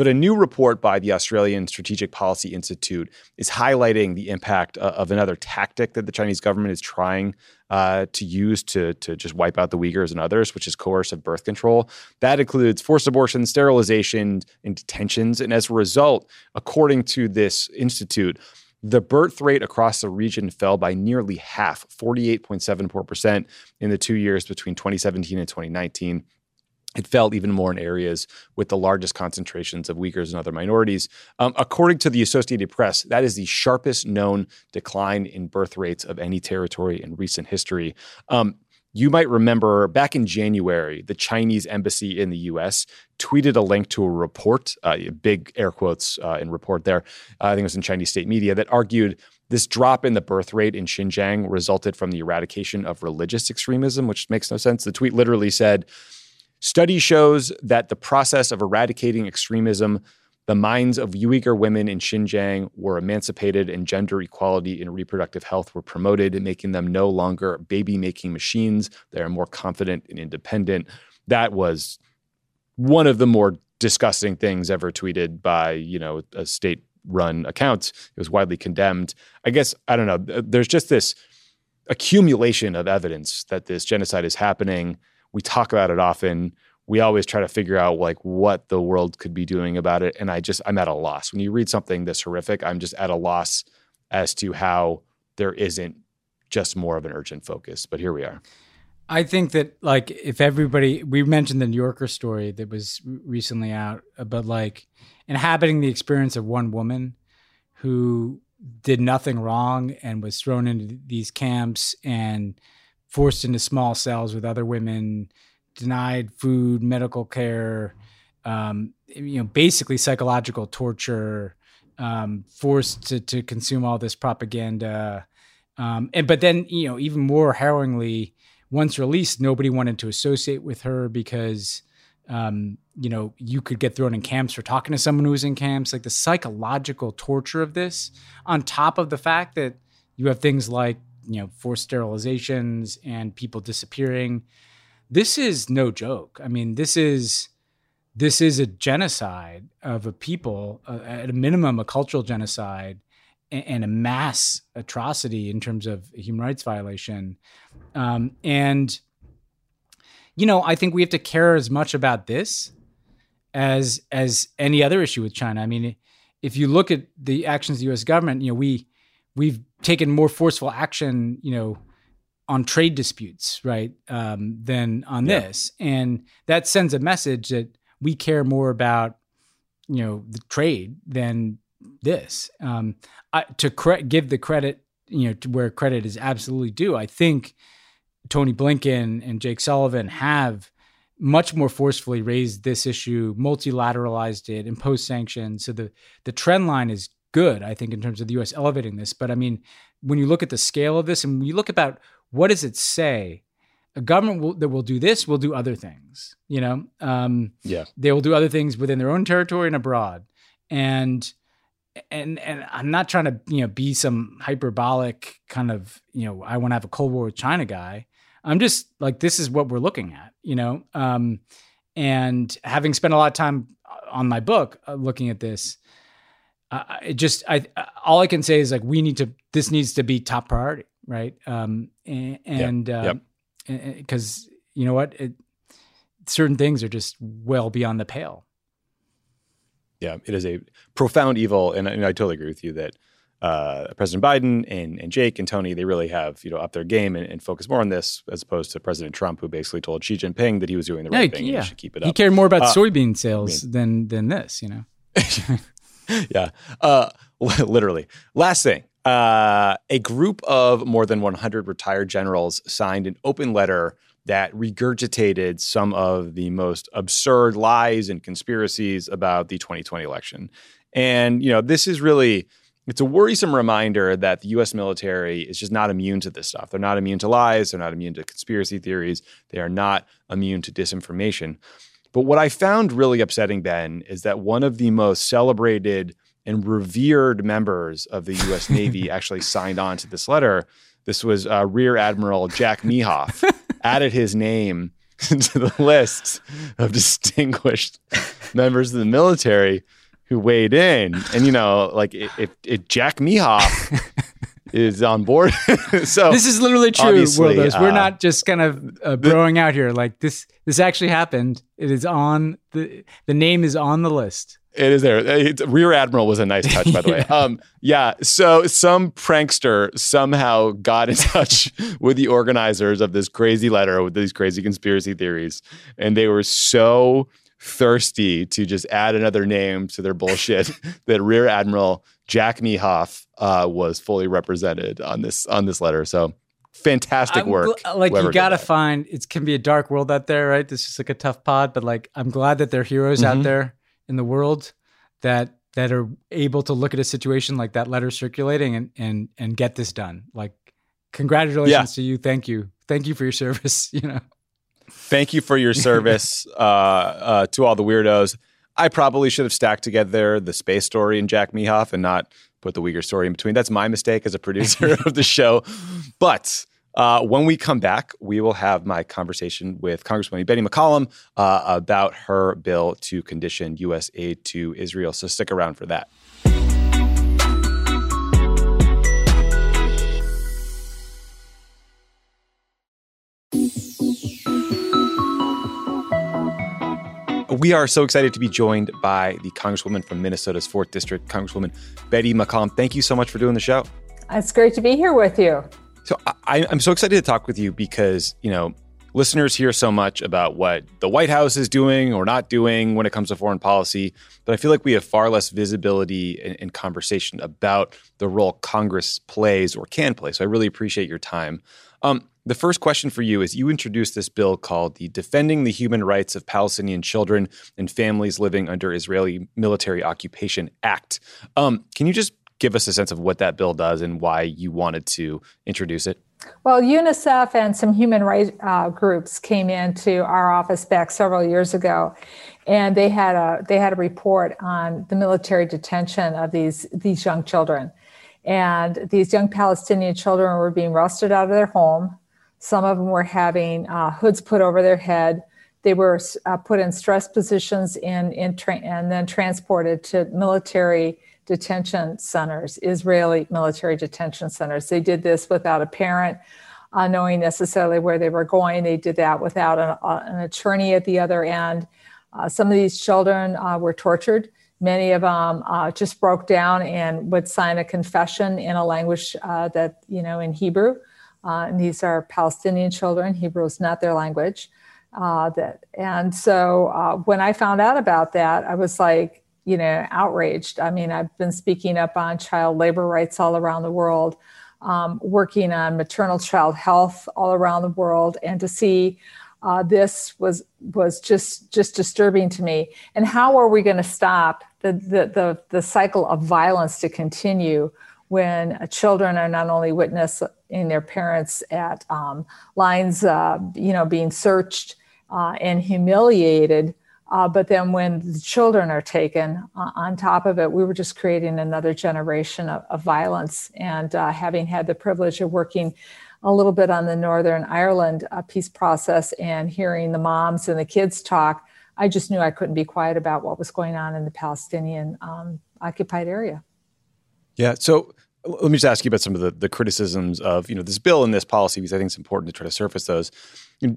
But a new report by the Australian Strategic Policy Institute is highlighting the impact uh, of another tactic that the Chinese government is trying uh, to use to, to just wipe out the Uyghurs and others, which is coercive birth control. That includes forced abortion, sterilization, and detentions. And as a result, according to this institute, the birth rate across the region fell by nearly half, 48.74% in the two years between 2017 and 2019. It fell even more in areas with the largest concentrations of Uyghurs and other minorities. Um, according to the Associated Press, that is the sharpest known decline in birth rates of any territory in recent history. Um, you might remember back in January, the Chinese embassy in the US tweeted a link to a report, uh, big air quotes uh, in report there, uh, I think it was in Chinese state media, that argued this drop in the birth rate in Xinjiang resulted from the eradication of religious extremism, which makes no sense. The tweet literally said, Study shows that the process of eradicating extremism, the minds of Uyghur women in Xinjiang were emancipated and gender equality and reproductive health were promoted, making them no longer baby making machines. They are more confident and independent. That was one of the more disgusting things ever tweeted by, you know, a state run account. It was widely condemned. I guess, I don't know, there's just this accumulation of evidence that this genocide is happening we talk about it often. We always try to figure out like what the world could be doing about it. And I just, I'm at a loss. When you read something this horrific, I'm just at a loss as to how there isn't just more of an urgent focus. But here we are. I think that like if everybody we mentioned the New Yorker story that was recently out uh, about like inhabiting the experience of one woman who did nothing wrong and was thrown into these camps and forced into small cells with other women, denied food, medical care, um, you know, basically psychological torture, um, forced to, to consume all this propaganda. Um, and but then you know, even more harrowingly, once released, nobody wanted to associate with her because um, you know you could get thrown in camps for talking to someone who was in camps. Like the psychological torture of this, on top of the fact that you have things like you know forced sterilizations and people disappearing. This is no joke. I mean this is this is a genocide of a people uh, at a minimum a cultural genocide and, a mass atrocity in terms of human rights violation. Um, and you know i think we have to care as much about this as as any other issue with china. I mean if you look at the actions of the us government you know we we've taken more forceful action, you know, on trade disputes, right, um, than on yeah. this, and that sends a message that we care more about, you know, the trade than this. Um, I, to cre- give the credit, you know, to where credit is absolutely due, I think Tony Blinken and Jake Sullivan have much more forcefully raised this issue, multilateralized it, imposed sanctions. So the the trend line is good, I think, in terms of the U.S. elevating this. But I mean, when you look at the scale of this and you look about what does it say, a government will, that will do this will do other things. You know, um, yeah, they will do other things within their own territory and abroad. And and and I'm not trying to you know be some hyperbolic kind of you know I want to have a Cold War with China guy. I'm just like this is what we're looking at, you know. Um, and having spent a lot of time on my book uh, looking at this, uh, it just I all I can say is like we need to this needs to be top priority, right? Um, and because yep. uh, you know what, it, certain things are just well beyond the pale. Yeah, it is a profound evil, and, and I totally agree with you that uh, President Biden and, and Jake and Tony they really have you know up their game and, and, focus more on this as opposed to President Trump, who basically told Xi Jinping that he was doing the right yeah, thing yeah. and he should keep it up. He cared more about uh, soybean sales I mean, than than this, you know. yeah, uh, literally. Last thing. Uh, a group of more than 100 retired generals signed an open letter that regurgitated some of the most absurd lies and conspiracies about the 2020 election. And, you know, this is really it's a worrisome reminder that the US military is just not immune to this stuff. They're not immune to lies, they're not immune to conspiracy theories, they are not immune to disinformation. But what I found really upsetting, Ben, is that one of the most celebrated and revered members of the U.S. Navy actually signed on to this letter. This was uh, Rear Admiral Jack Mehoff, added his name to the list of distinguished members of the military who weighed in. And, you know, like if, if Jack Mehoff is on board. so this is literally true, Worldos. Uh, We're not just kind of uh, out here. Like this, this actually happened. It is on the the name is on the list. It is there. It's, Rear Admiral was a nice touch, by the way. Um, yeah. So some prankster somehow got in touch with the organizers of this crazy letter with these crazy conspiracy theories, and they were so thirsty to just add another name to their bullshit that Rear Admiral Jack Mehoff uh, was fully represented on this on this letter. So fantastic I'm work. gl- like you gotta find it can be a dark world out there, right? This is like a tough pod, but like I'm glad that there are heroes Mhm. out there in the world that that are able to look at a situation like that letter circulating and and and get this done. Like congratulations Yeah. to you. Thank you. Thank you for your service. You know. Thank you for your service uh, uh, to all the weirdos. I probably should have stacked together the space story and Jack Mehoff and not put the Uyghur story in between. That's my mistake as a producer of the show. But uh, when we come back, we will have my conversation with Congresswoman Betty McCollum uh, about her bill to condition U.S. aid to Israel. So stick around for that. We are so excited to be joined by the Congresswoman from Minnesota's 4th District, Congresswoman Betty McCollum. Thank you so much for doing the show. It's great to be here with you. So I, I'm so excited to talk with you because, you know, listeners hear so much about what the White House is doing or not doing when it comes to foreign policy, but I feel like we have far less visibility and, and conversation about the role Congress plays or can play. So I really appreciate your time. Um, the first question for you is you introduced this bill called the Defending the Human Rights of Palestinian Children and Families Living Under Israeli Military Occupation Act. Um, can you just give us a sense of what that bill does and why you wanted to introduce it? Well, UNICEF and some human rights uh, groups came into our office back several years ago, and they had a they had a report on the military detention of these these young children, and these young Palestinian children were being wrested out of their home. Some of them were having uh, hoods put over their head. They were uh, put in stress positions in, in tra- and then transported to military detention centers, Israeli military detention centers. They did this without a parent uh, knowing necessarily where they were going. They did that without an, uh, an attorney at the other end. Uh, some of these children uh, were tortured. Many of them uh, just broke down and would sign a confession in a language uh, that, you know, in Hebrew. And these are Palestinian children. Hebrew is not their language. that, and so when I found out about that, I was like, you know, outraged. I mean, I've been speaking up on child labor rights all around the world, um, working on maternal child health all around the world, and to see uh, this was was just just disturbing to me. And how are we going to stop the, the the the cycle of violence to continue when uh, children are not only witnessing their parents at um, lines, uh, you know, being searched uh, and humiliated? Uh, but then when the children are taken uh, on top of it, we were just creating another generation of, of violence. And uh, having had the privilege of working a little bit on the Northern Ireland uh, peace process and hearing the moms and the kids talk, I just knew I couldn't be quiet about what was going on in the Palestinian um, occupied area. Yeah. So let me just ask you about some of the, the criticisms of you know this bill and this policy because I think it's important to try to surface those.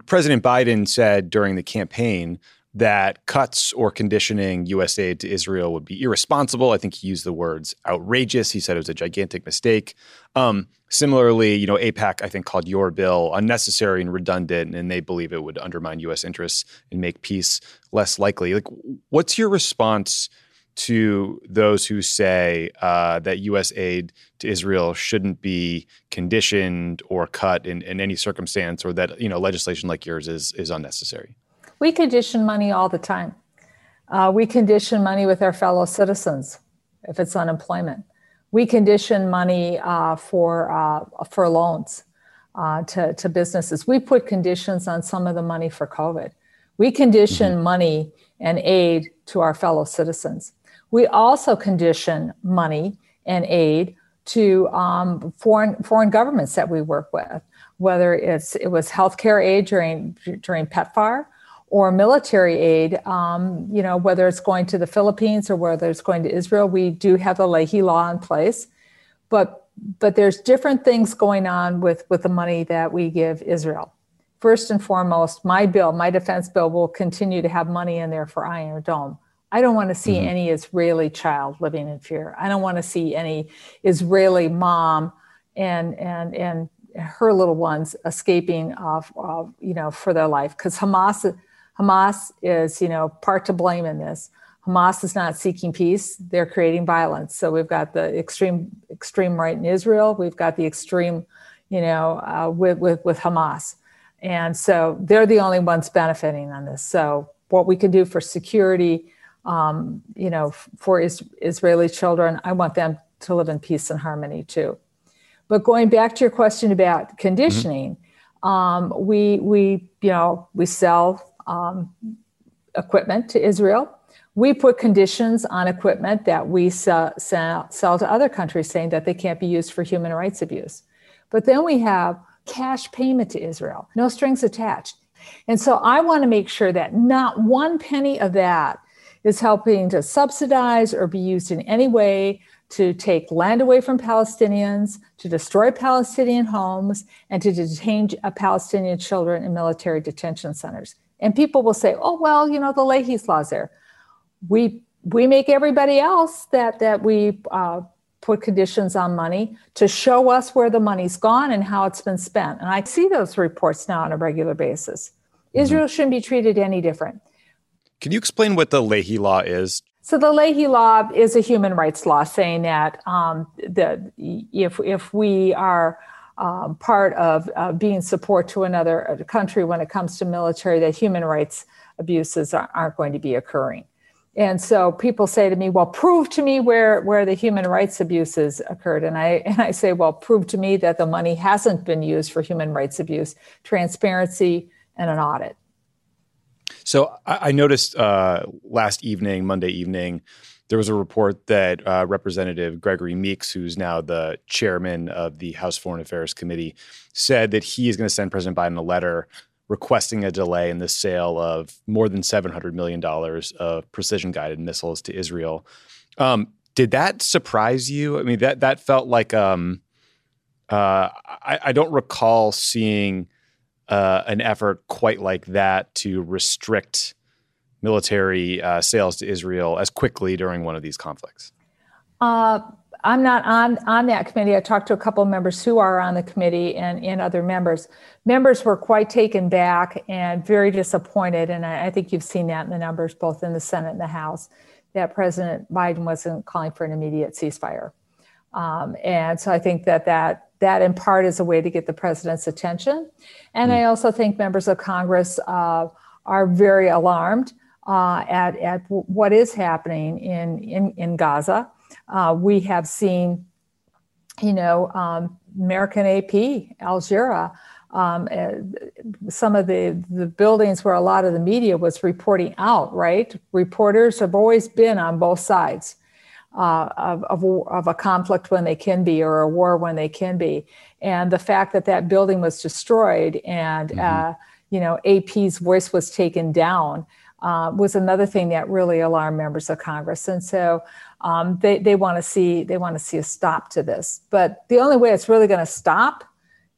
President Biden said during the campaign that cuts or conditioning U.S. aid to Israel would be irresponsible. I think he used the words outrageous. He said it was a gigantic mistake. Um, similarly, you know, AIPAC I think called your bill unnecessary and redundant, and they believe it would undermine U.S. interests and make peace less likely. Like, what's your response? To those who say uh, that U.S. aid to Israel shouldn't be conditioned or cut in, in any circumstance, or that you know legislation like yours is is unnecessary. We condition money all the time. Uh, we condition money with our fellow citizens if it's unemployment. We condition money uh, for uh, for loans uh, to to businesses. We put conditions on some of the money for COVID. We condition mm-hmm. money and aid to our fellow citizens. We also condition money and aid to um, foreign foreign governments that we work with, whether it's it was healthcare aid during during PEPFAR or military aid, um, you know, whether it's going to the Philippines or whether it's going to Israel, we do have the Leahy law in place. But but there's different things going on with, with the money that we give Israel. First and foremost, my bill, my defense bill, will continue to have money in there for Iron Dome. I don't want to see mm-hmm. any Israeli child living in fear. I don't want to see any Israeli mom and and and her little ones escaping off, you know, for their life because Hamas Hamas is, you know, part to blame in this. Hamas is not seeking peace; they're creating violence. So we've got the extreme extreme right in Israel. We've got the extreme, you know, uh, with with with Hamas, and so they're the only ones benefiting on this. So what we can do for security, um, you know, for is, Israeli children, I want them to live in peace and harmony too. But going back to your question about conditioning, mm-hmm. um, we we you know we sell um, equipment to Israel. We put conditions on equipment that we sell, sell, sell to other countries, saying that they can't be used for human rights abuse. But then we have cash payment to Israel, no strings attached. And so I want to make sure that not one penny of that is helping to subsidize or be used in any way to take land away from Palestinians, to destroy Palestinian homes, and to detain Palestinian children in military detention centers. And people will say, oh, well, you know, the Leahy's law's there. We, we make everybody else that, that we uh, put conditions on money to show us where the money's gone and how it's been spent. And I see those reports now on a regular basis. Mm-hmm. Israel shouldn't be treated any different. Can you explain what the Leahy law is? So the Leahy law is a human rights law saying that um, that if if we are um, part of uh, being support to another country when it comes to military, that human rights abuses are, aren't going to be occurring. And so people say to me, "Well, prove to me where where the human rights abuses occurred." And I and I say, "Well, prove to me that the money hasn't been used for human rights abuse, transparency, and an audit." So I, I noticed uh, last evening, Monday evening, there was a report that uh, Representative Gregory Meeks, who's now the chairman of the House Foreign Affairs Committee, said that he is going to send President Biden a letter requesting a delay in the sale of more than $700 million of precision guided missiles to Israel. Um, did that surprise you? I mean, that, that felt like um, uh, I, I, don't recall seeing uh, an effort quite like that to restrict military uh, sales to Israel as quickly during one of these conflicts? Uh, I'm not on, on that committee. I talked to a couple of members who are on the committee and, and other members. Members were quite taken back and very disappointed. And I, I think you've seen that in the numbers, both in the Senate and the House, that President Biden wasn't calling for an immediate ceasefire. Um, and so I think that that that in part is a way to get the president's attention. And mm. I also think members of Congress uh, are very alarmed uh, at, at what is happening in, in, in Gaza. Uh, we have seen, you know, um, American AP, Al Jazeera, um, uh, some of the, the buildings where a lot of the media was reporting out, right? Reporters have always been on both sides uh, of, of, of, a conflict when they can be or a war when they can be. And the fact that that building was destroyed and, mm-hmm. uh, you know, AP's voice was taken down uh, was another thing that really alarmed members of Congress. And so um, they, they want to see they want to see a stop to this. But the only way it's really going to stop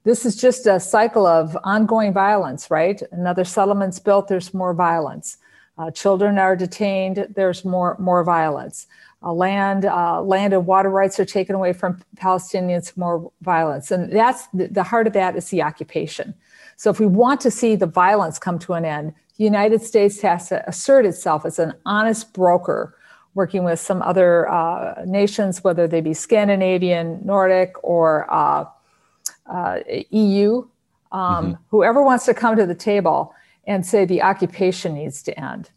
this is just a cycle of ongoing violence, right? Another settlement's built, there's more violence. Uh, children are detained, there's more more violence uh, land, uh, land and water rights are taken away from Palestinians, more violence. And that's the, the heart of that is the occupation. So if we want to see the violence come to an end, the United States has to assert itself as an honest broker working with some other uh, nations, whether they be Scandinavian, Nordic, or uh, uh, EU, um, mm-hmm. whoever wants to come to the table and say the occupation needs to end.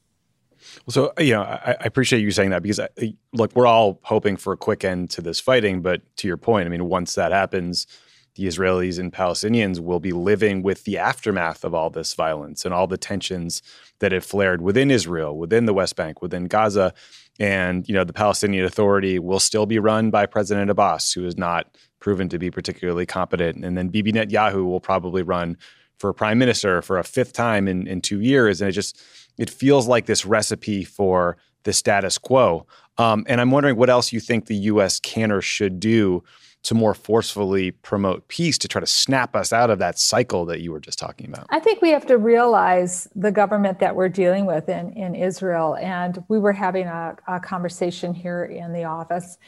So uh, you know, I, I, appreciate you saying that because I, look, we're all hoping for a quick end to this fighting, but to your point, I mean, once that happens, the Israelis and Palestinians will be living with the aftermath of all this violence and all the tensions that have flared within Israel, within the West Bank, within Gaza, and you know, the Palestinian Authority will still be run by President Abbas, who is not proven to be particularly competent, and then Bibi Netanyahu will probably run for prime minister for a fifth time in, in two years, and it just it feels like this recipe for the status quo. Um, and I'm wondering what else you think the U.S. can or should do to more forcefully promote peace to try to snap us out of that cycle that you were just talking about? I think we have to realize the government that we're dealing with in, in Israel. And we were having a, a conversation here in the office,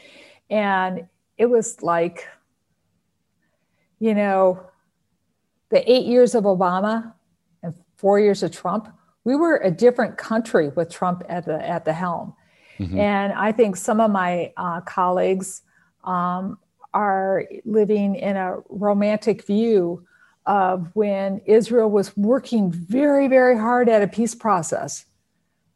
and it was like, you know, the eight years of Obama and four years of Trump, we were a different country with Trump at the at the helm. Mm-hmm. And I think some of my uh, colleagues um, are living in a romantic view of when Israel was working very, very hard at a peace process.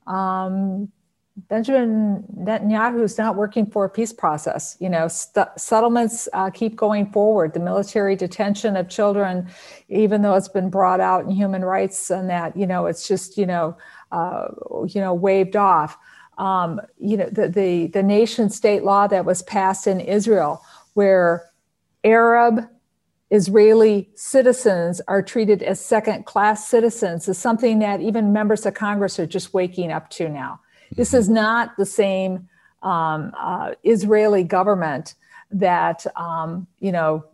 Um, Benjamin Netanyahu is not working for a peace process. You know, st- settlements uh, keep going forward. The military detention of children, even though it's been brought out in human rights and that, you know, it's just, you know, uh, you know, waved off. Um, you know, the, the the nation state law that was passed in Israel, where Arab Israeli citizens are treated as second class citizens, is something that even members of Congress are just waking up to now this is not the same um, uh, Israeli government that um, you know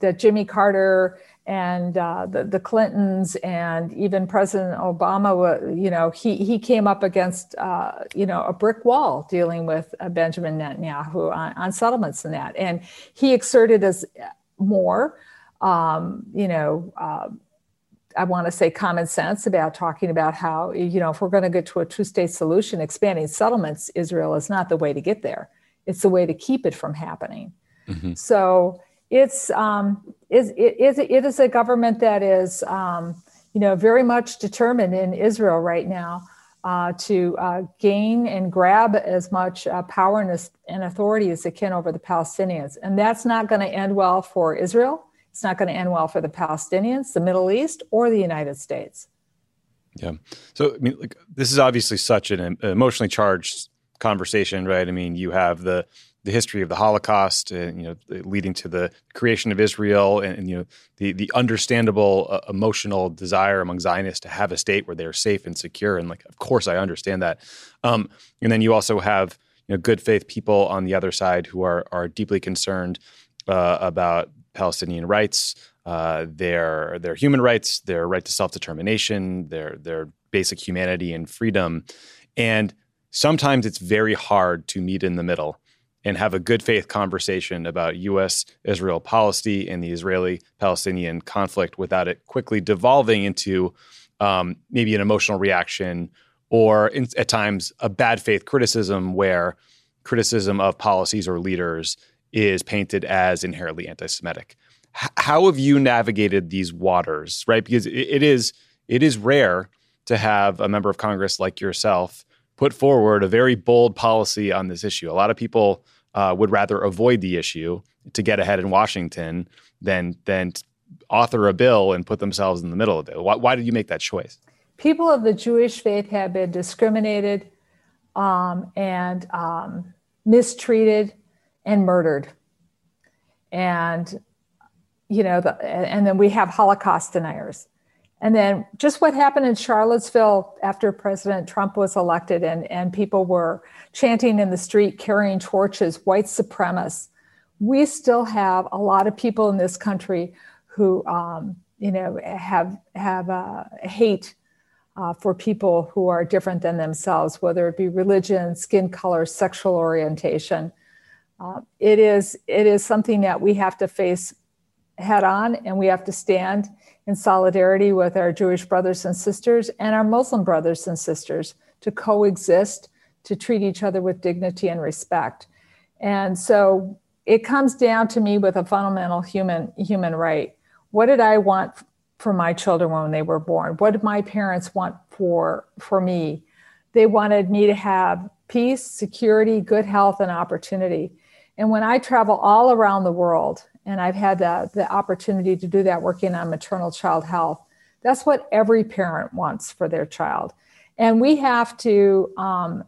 that Jimmy Carter and uh, the, the Clintons and even President Obama, you know, he he came up against uh, you know a brick wall dealing with uh, Benjamin Netanyahu on, on, settlements and that, and he exerted as more, um, you know uh, I want to say common sense about talking about how, you know, if we're going to get to a two state solution, expanding settlements, Israel is not the way to get there. It's the way to keep it from happening. Mm-hmm. So it's, um, it, it, it is a government that is, um, you know, very much determined in Israel right now uh, to uh, gain and grab as much uh, power and, and authority as it can over the Palestinians. And that's not going to end well for Israel it's not going to end well for the Palestinians, the Middle East, or the United States. Yeah. So, I mean, like, this is obviously such an emotionally charged conversation, right? I mean, you have the the history of the Holocaust, and you know, leading to the creation of Israel, and, and you know, the the understandable uh, emotional desire among Zionists to have a state where they're safe and secure. And like, of course, I understand that. Um, and then you also have you know good faith people on the other side who are are deeply concerned uh, about Palestinian rights, uh, their their human rights, their right to self determination, their their basic humanity and freedom, and sometimes it's very hard to meet in the middle and have a good faith conversation about U.S. Israel policy and the Israeli Palestinian conflict without it quickly devolving into um, maybe an emotional reaction or in, at times a bad faith criticism where criticism of policies or leaders is painted as inherently anti-Semitic. H- how have you navigated these waters, right? Because it, it is it is rare to have a member of Congress like yourself put forward a very bold policy on this issue. A lot of people uh, would rather avoid the issue to get ahead in Washington than than author a bill and put themselves in the middle of it. Why, why did you make that choice? People of the Jewish faith have been discriminated um, and um, mistreated and murdered. And, you know, the, and then we have Holocaust deniers. And then just what happened in Charlottesville after President Trump was elected and, and people were chanting in the street, carrying torches, white supremacists. We still have a lot of people in this country who, um, you know, have, have uh, hate uh, for people who are different than themselves, whether it be religion, skin color, sexual orientation. Uh, it is it is something that we have to face head on, and we have to stand in solidarity with our Jewish brothers and sisters and our Muslim brothers and sisters to coexist, to treat each other with dignity and respect. And so it comes down to me with a fundamental human human right. What did I want for my children when they were born? What did my parents want for for me? They wanted me to have peace, security, good health, and opportunity. And when I travel all around the world, and I've had the, the opportunity to do that working on maternal child health, that's what every parent wants for their child. And we have to um,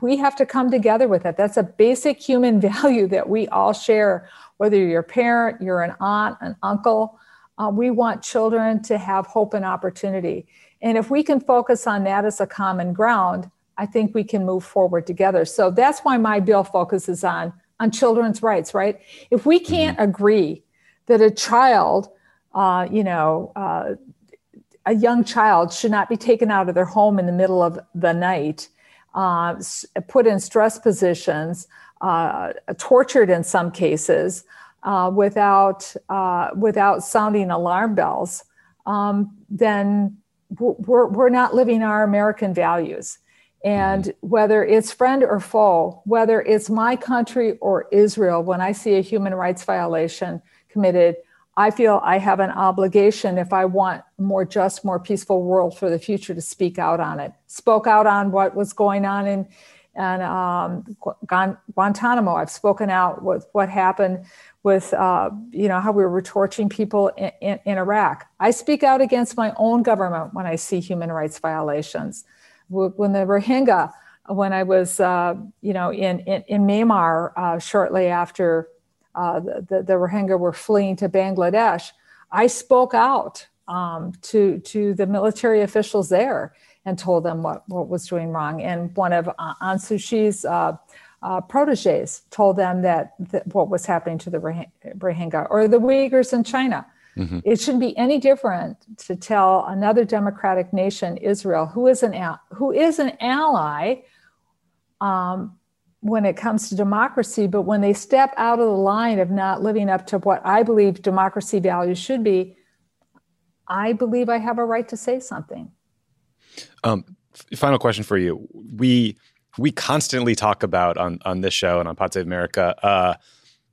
we have to come together with it. That's a basic human value that we all share, whether you're a parent, you're an aunt, an uncle. Uh, we want children to have hope and opportunity. And if we can focus on that as a common ground, I think we can move forward together. So that's why my bill focuses on on children's rights, right? If we mm-hmm. can't mm-hmm. agree that a child, uh, you know, uh, a young child should not be taken out of their home in the middle of the night, uh, put in stress positions, uh, tortured in some cases, uh, without uh, without sounding alarm bells, um, then we're, we're not living our American values. And whether it's friend or foe, whether it's my country or Israel, when I see a human rights violation committed, I feel I have an obligation if I want a more just, more peaceful world for the future to speak out on it. Spoke out on what was going on in, in um, Guantanamo. I've spoken out with what happened with, uh, you know, how we were torturing people in, in, in Iraq. I speak out against my own government when I see human rights violations when the Rohingya, when I was, uh, you know, in, in, in Myanmar uh, shortly after uh, the, the Rohingya were fleeing to Bangladesh, I spoke out um, to, to the military officials there and told them what, what was doing wrong. And one of uh, uh, proteges told them that, that, what was happening to the Rohingya or the Uyghurs in China. Mm-hmm. It shouldn't be any different to tell another democratic nation, Israel, who is an who is an ally um, when it comes to democracy, but when they step out of the line of not living up to what I believe democracy values should be, I believe I have a right to say something. Um, final question for you: We we constantly talk about on on this show and on Pod Save America. Uh,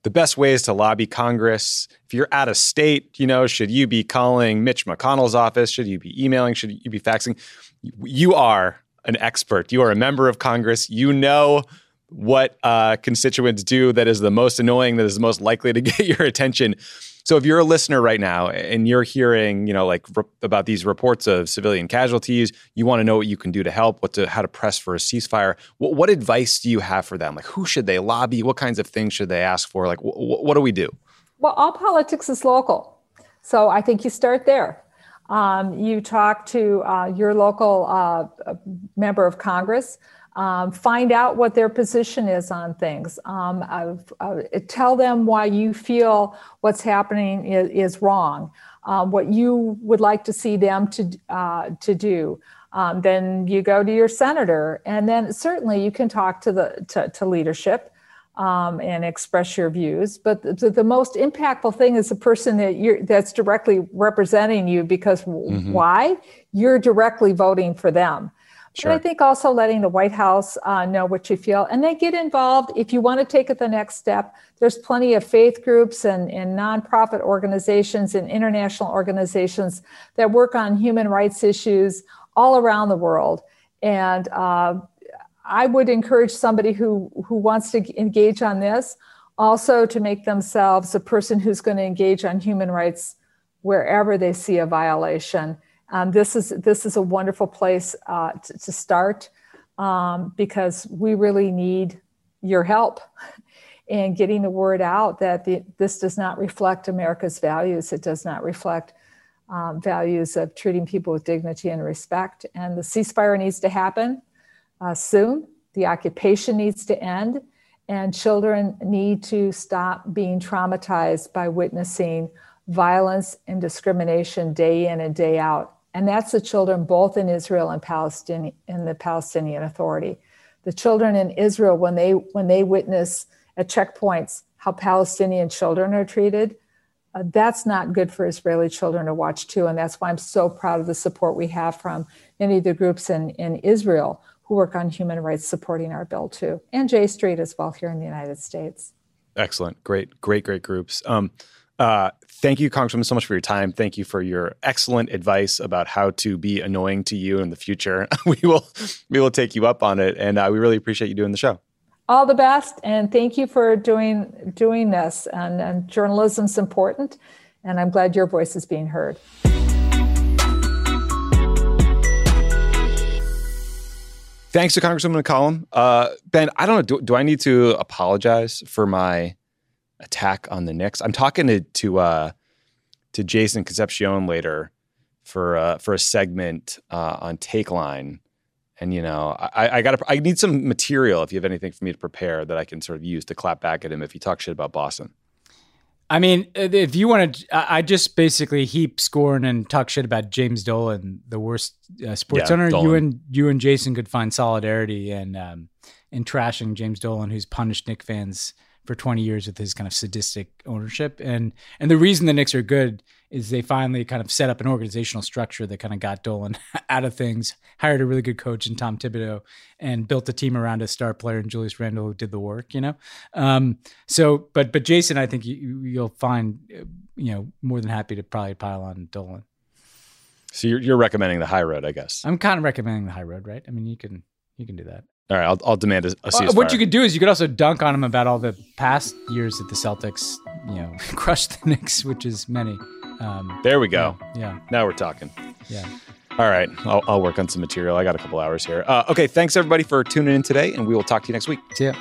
the best ways to lobby Congress. If you're out of state, you know, should you be calling Mitch McConnell's office? Should you be emailing? Should you be faxing? You are an expert. You are a member of Congress. You know what uh, constituents do that is the most annoying, that is the most likely to get your attention. So if you're a listener right now and you're hearing, you know, like re- about these reports of civilian casualties, you want to know what you can do to help, what to how to press for a ceasefire. What, what advice do you have for them? Like, who should they lobby? What kinds of things should they ask for? Like, wh- what do we do? Well, all politics is local, so I think you start there. Um, you talk to uh, your local uh, member of Congress. Um, find out what their position is on things. Um, uh, uh, tell them why you feel what's happening is, is wrong, um, what you would like to see them to, uh, to do. Um, then you go to your senator, and then certainly you can talk to the to, to leadership. Um, and express your views. But the, the, most impactful thing is the person that you're that's directly representing you because mm-hmm. why? You're directly voting for them. Sure. But I think also letting the White House uh, know what you feel and then get involved if you want to take it the next step. There's plenty of faith groups and, and nonprofit organizations and international organizations that work on human rights issues all around the world. And uh, I would encourage somebody who, who wants to engage on this also to make themselves a person who's going to engage on human rights wherever they see a violation um, this is this is a wonderful place uh, to, to, start um, because we really need your help in getting the word out that the, this does not reflect America's values. It does not reflect um, values of treating people with dignity and respect. And the ceasefire needs to happen uh, soon. The occupation needs to end, and children need to stop being traumatized by witnessing violence and discrimination day in and day out and that's the children both in Israel and Palestine in the Palestinian Authority. The children in Israel, when they when they witness at checkpoints how Palestinian children are treated, uh, that's not good for Israeli children to watch too. And that's why I'm so proud of the support we have from many of the groups in, in Israel who work on human rights supporting our bill too, and J Street as well here in the United States. Excellent, great, great, great groups. Um, uh, thank you, Congressman, so much for your time. Thank you for your excellent advice about how to be annoying to you in the future. we will we will take you up on it, and uh, we really appreciate you doing the show. All the best, and thank you for doing doing this. And, and journalism's important, and I'm glad your voice is being heard. Thanks to Congresswoman McCollum. Uh, ben, I don't know. Do, do I need to apologize for my attack on the Knicks. I'm talking to to uh, to Jason Concepcion later for uh, for a segment uh, on Takeline, And you know, I, I got I need some material. If you have anything for me to prepare that I can sort of use to clap back at him if he talks shit about Boston. I mean, if you want to, I just basically heap scorn and talk shit about James Dolan, the worst uh, sports Yeah, owner. You and you and Jason could find solidarity and um, in trashing James Dolan, who's punished Nick fans for 20 years with his kind of sadistic ownership. And and the reason the Knicks are good is they finally kind of set up an organizational structure that kind of got Dolan out of things, hired a really good coach in Tom Thibodeau, and built a team around a star player in Julius Randle who did the work. You know, um, so but but Jason, I think you, you'll find uh, you know more than happy to probably pile on Dolan. So you're, you're recommending the high road, I guess. I'm kind of recommending the high road, right? I mean, you can you can do that. All right, I'll, I'll demand a, a Uh, what you could do is you could also dunk on him about all the past years that the Celtics, you know, crushed the Knicks, which is many. Um, there we go. yeah, Now we're talking. yeah. All right, I'll, I'll work on some material. I got a couple hours here. Uh, okay, thanks everybody for tuning in today, and we will talk to you next week. See ya.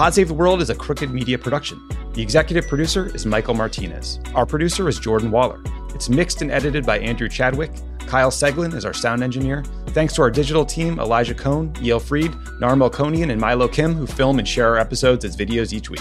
Pod Save the World is a crooked media production. The executive producer is Michael Martinez. Our producer is Jordan Waller. It's mixed and edited by Andrew Chadwick. Kyle Seglin is our sound engineer. Thanks to our digital team, Elijah Cohn, Yael Freed, Nar Melkonian, and Milo Kim, who film and share our episodes as videos each week.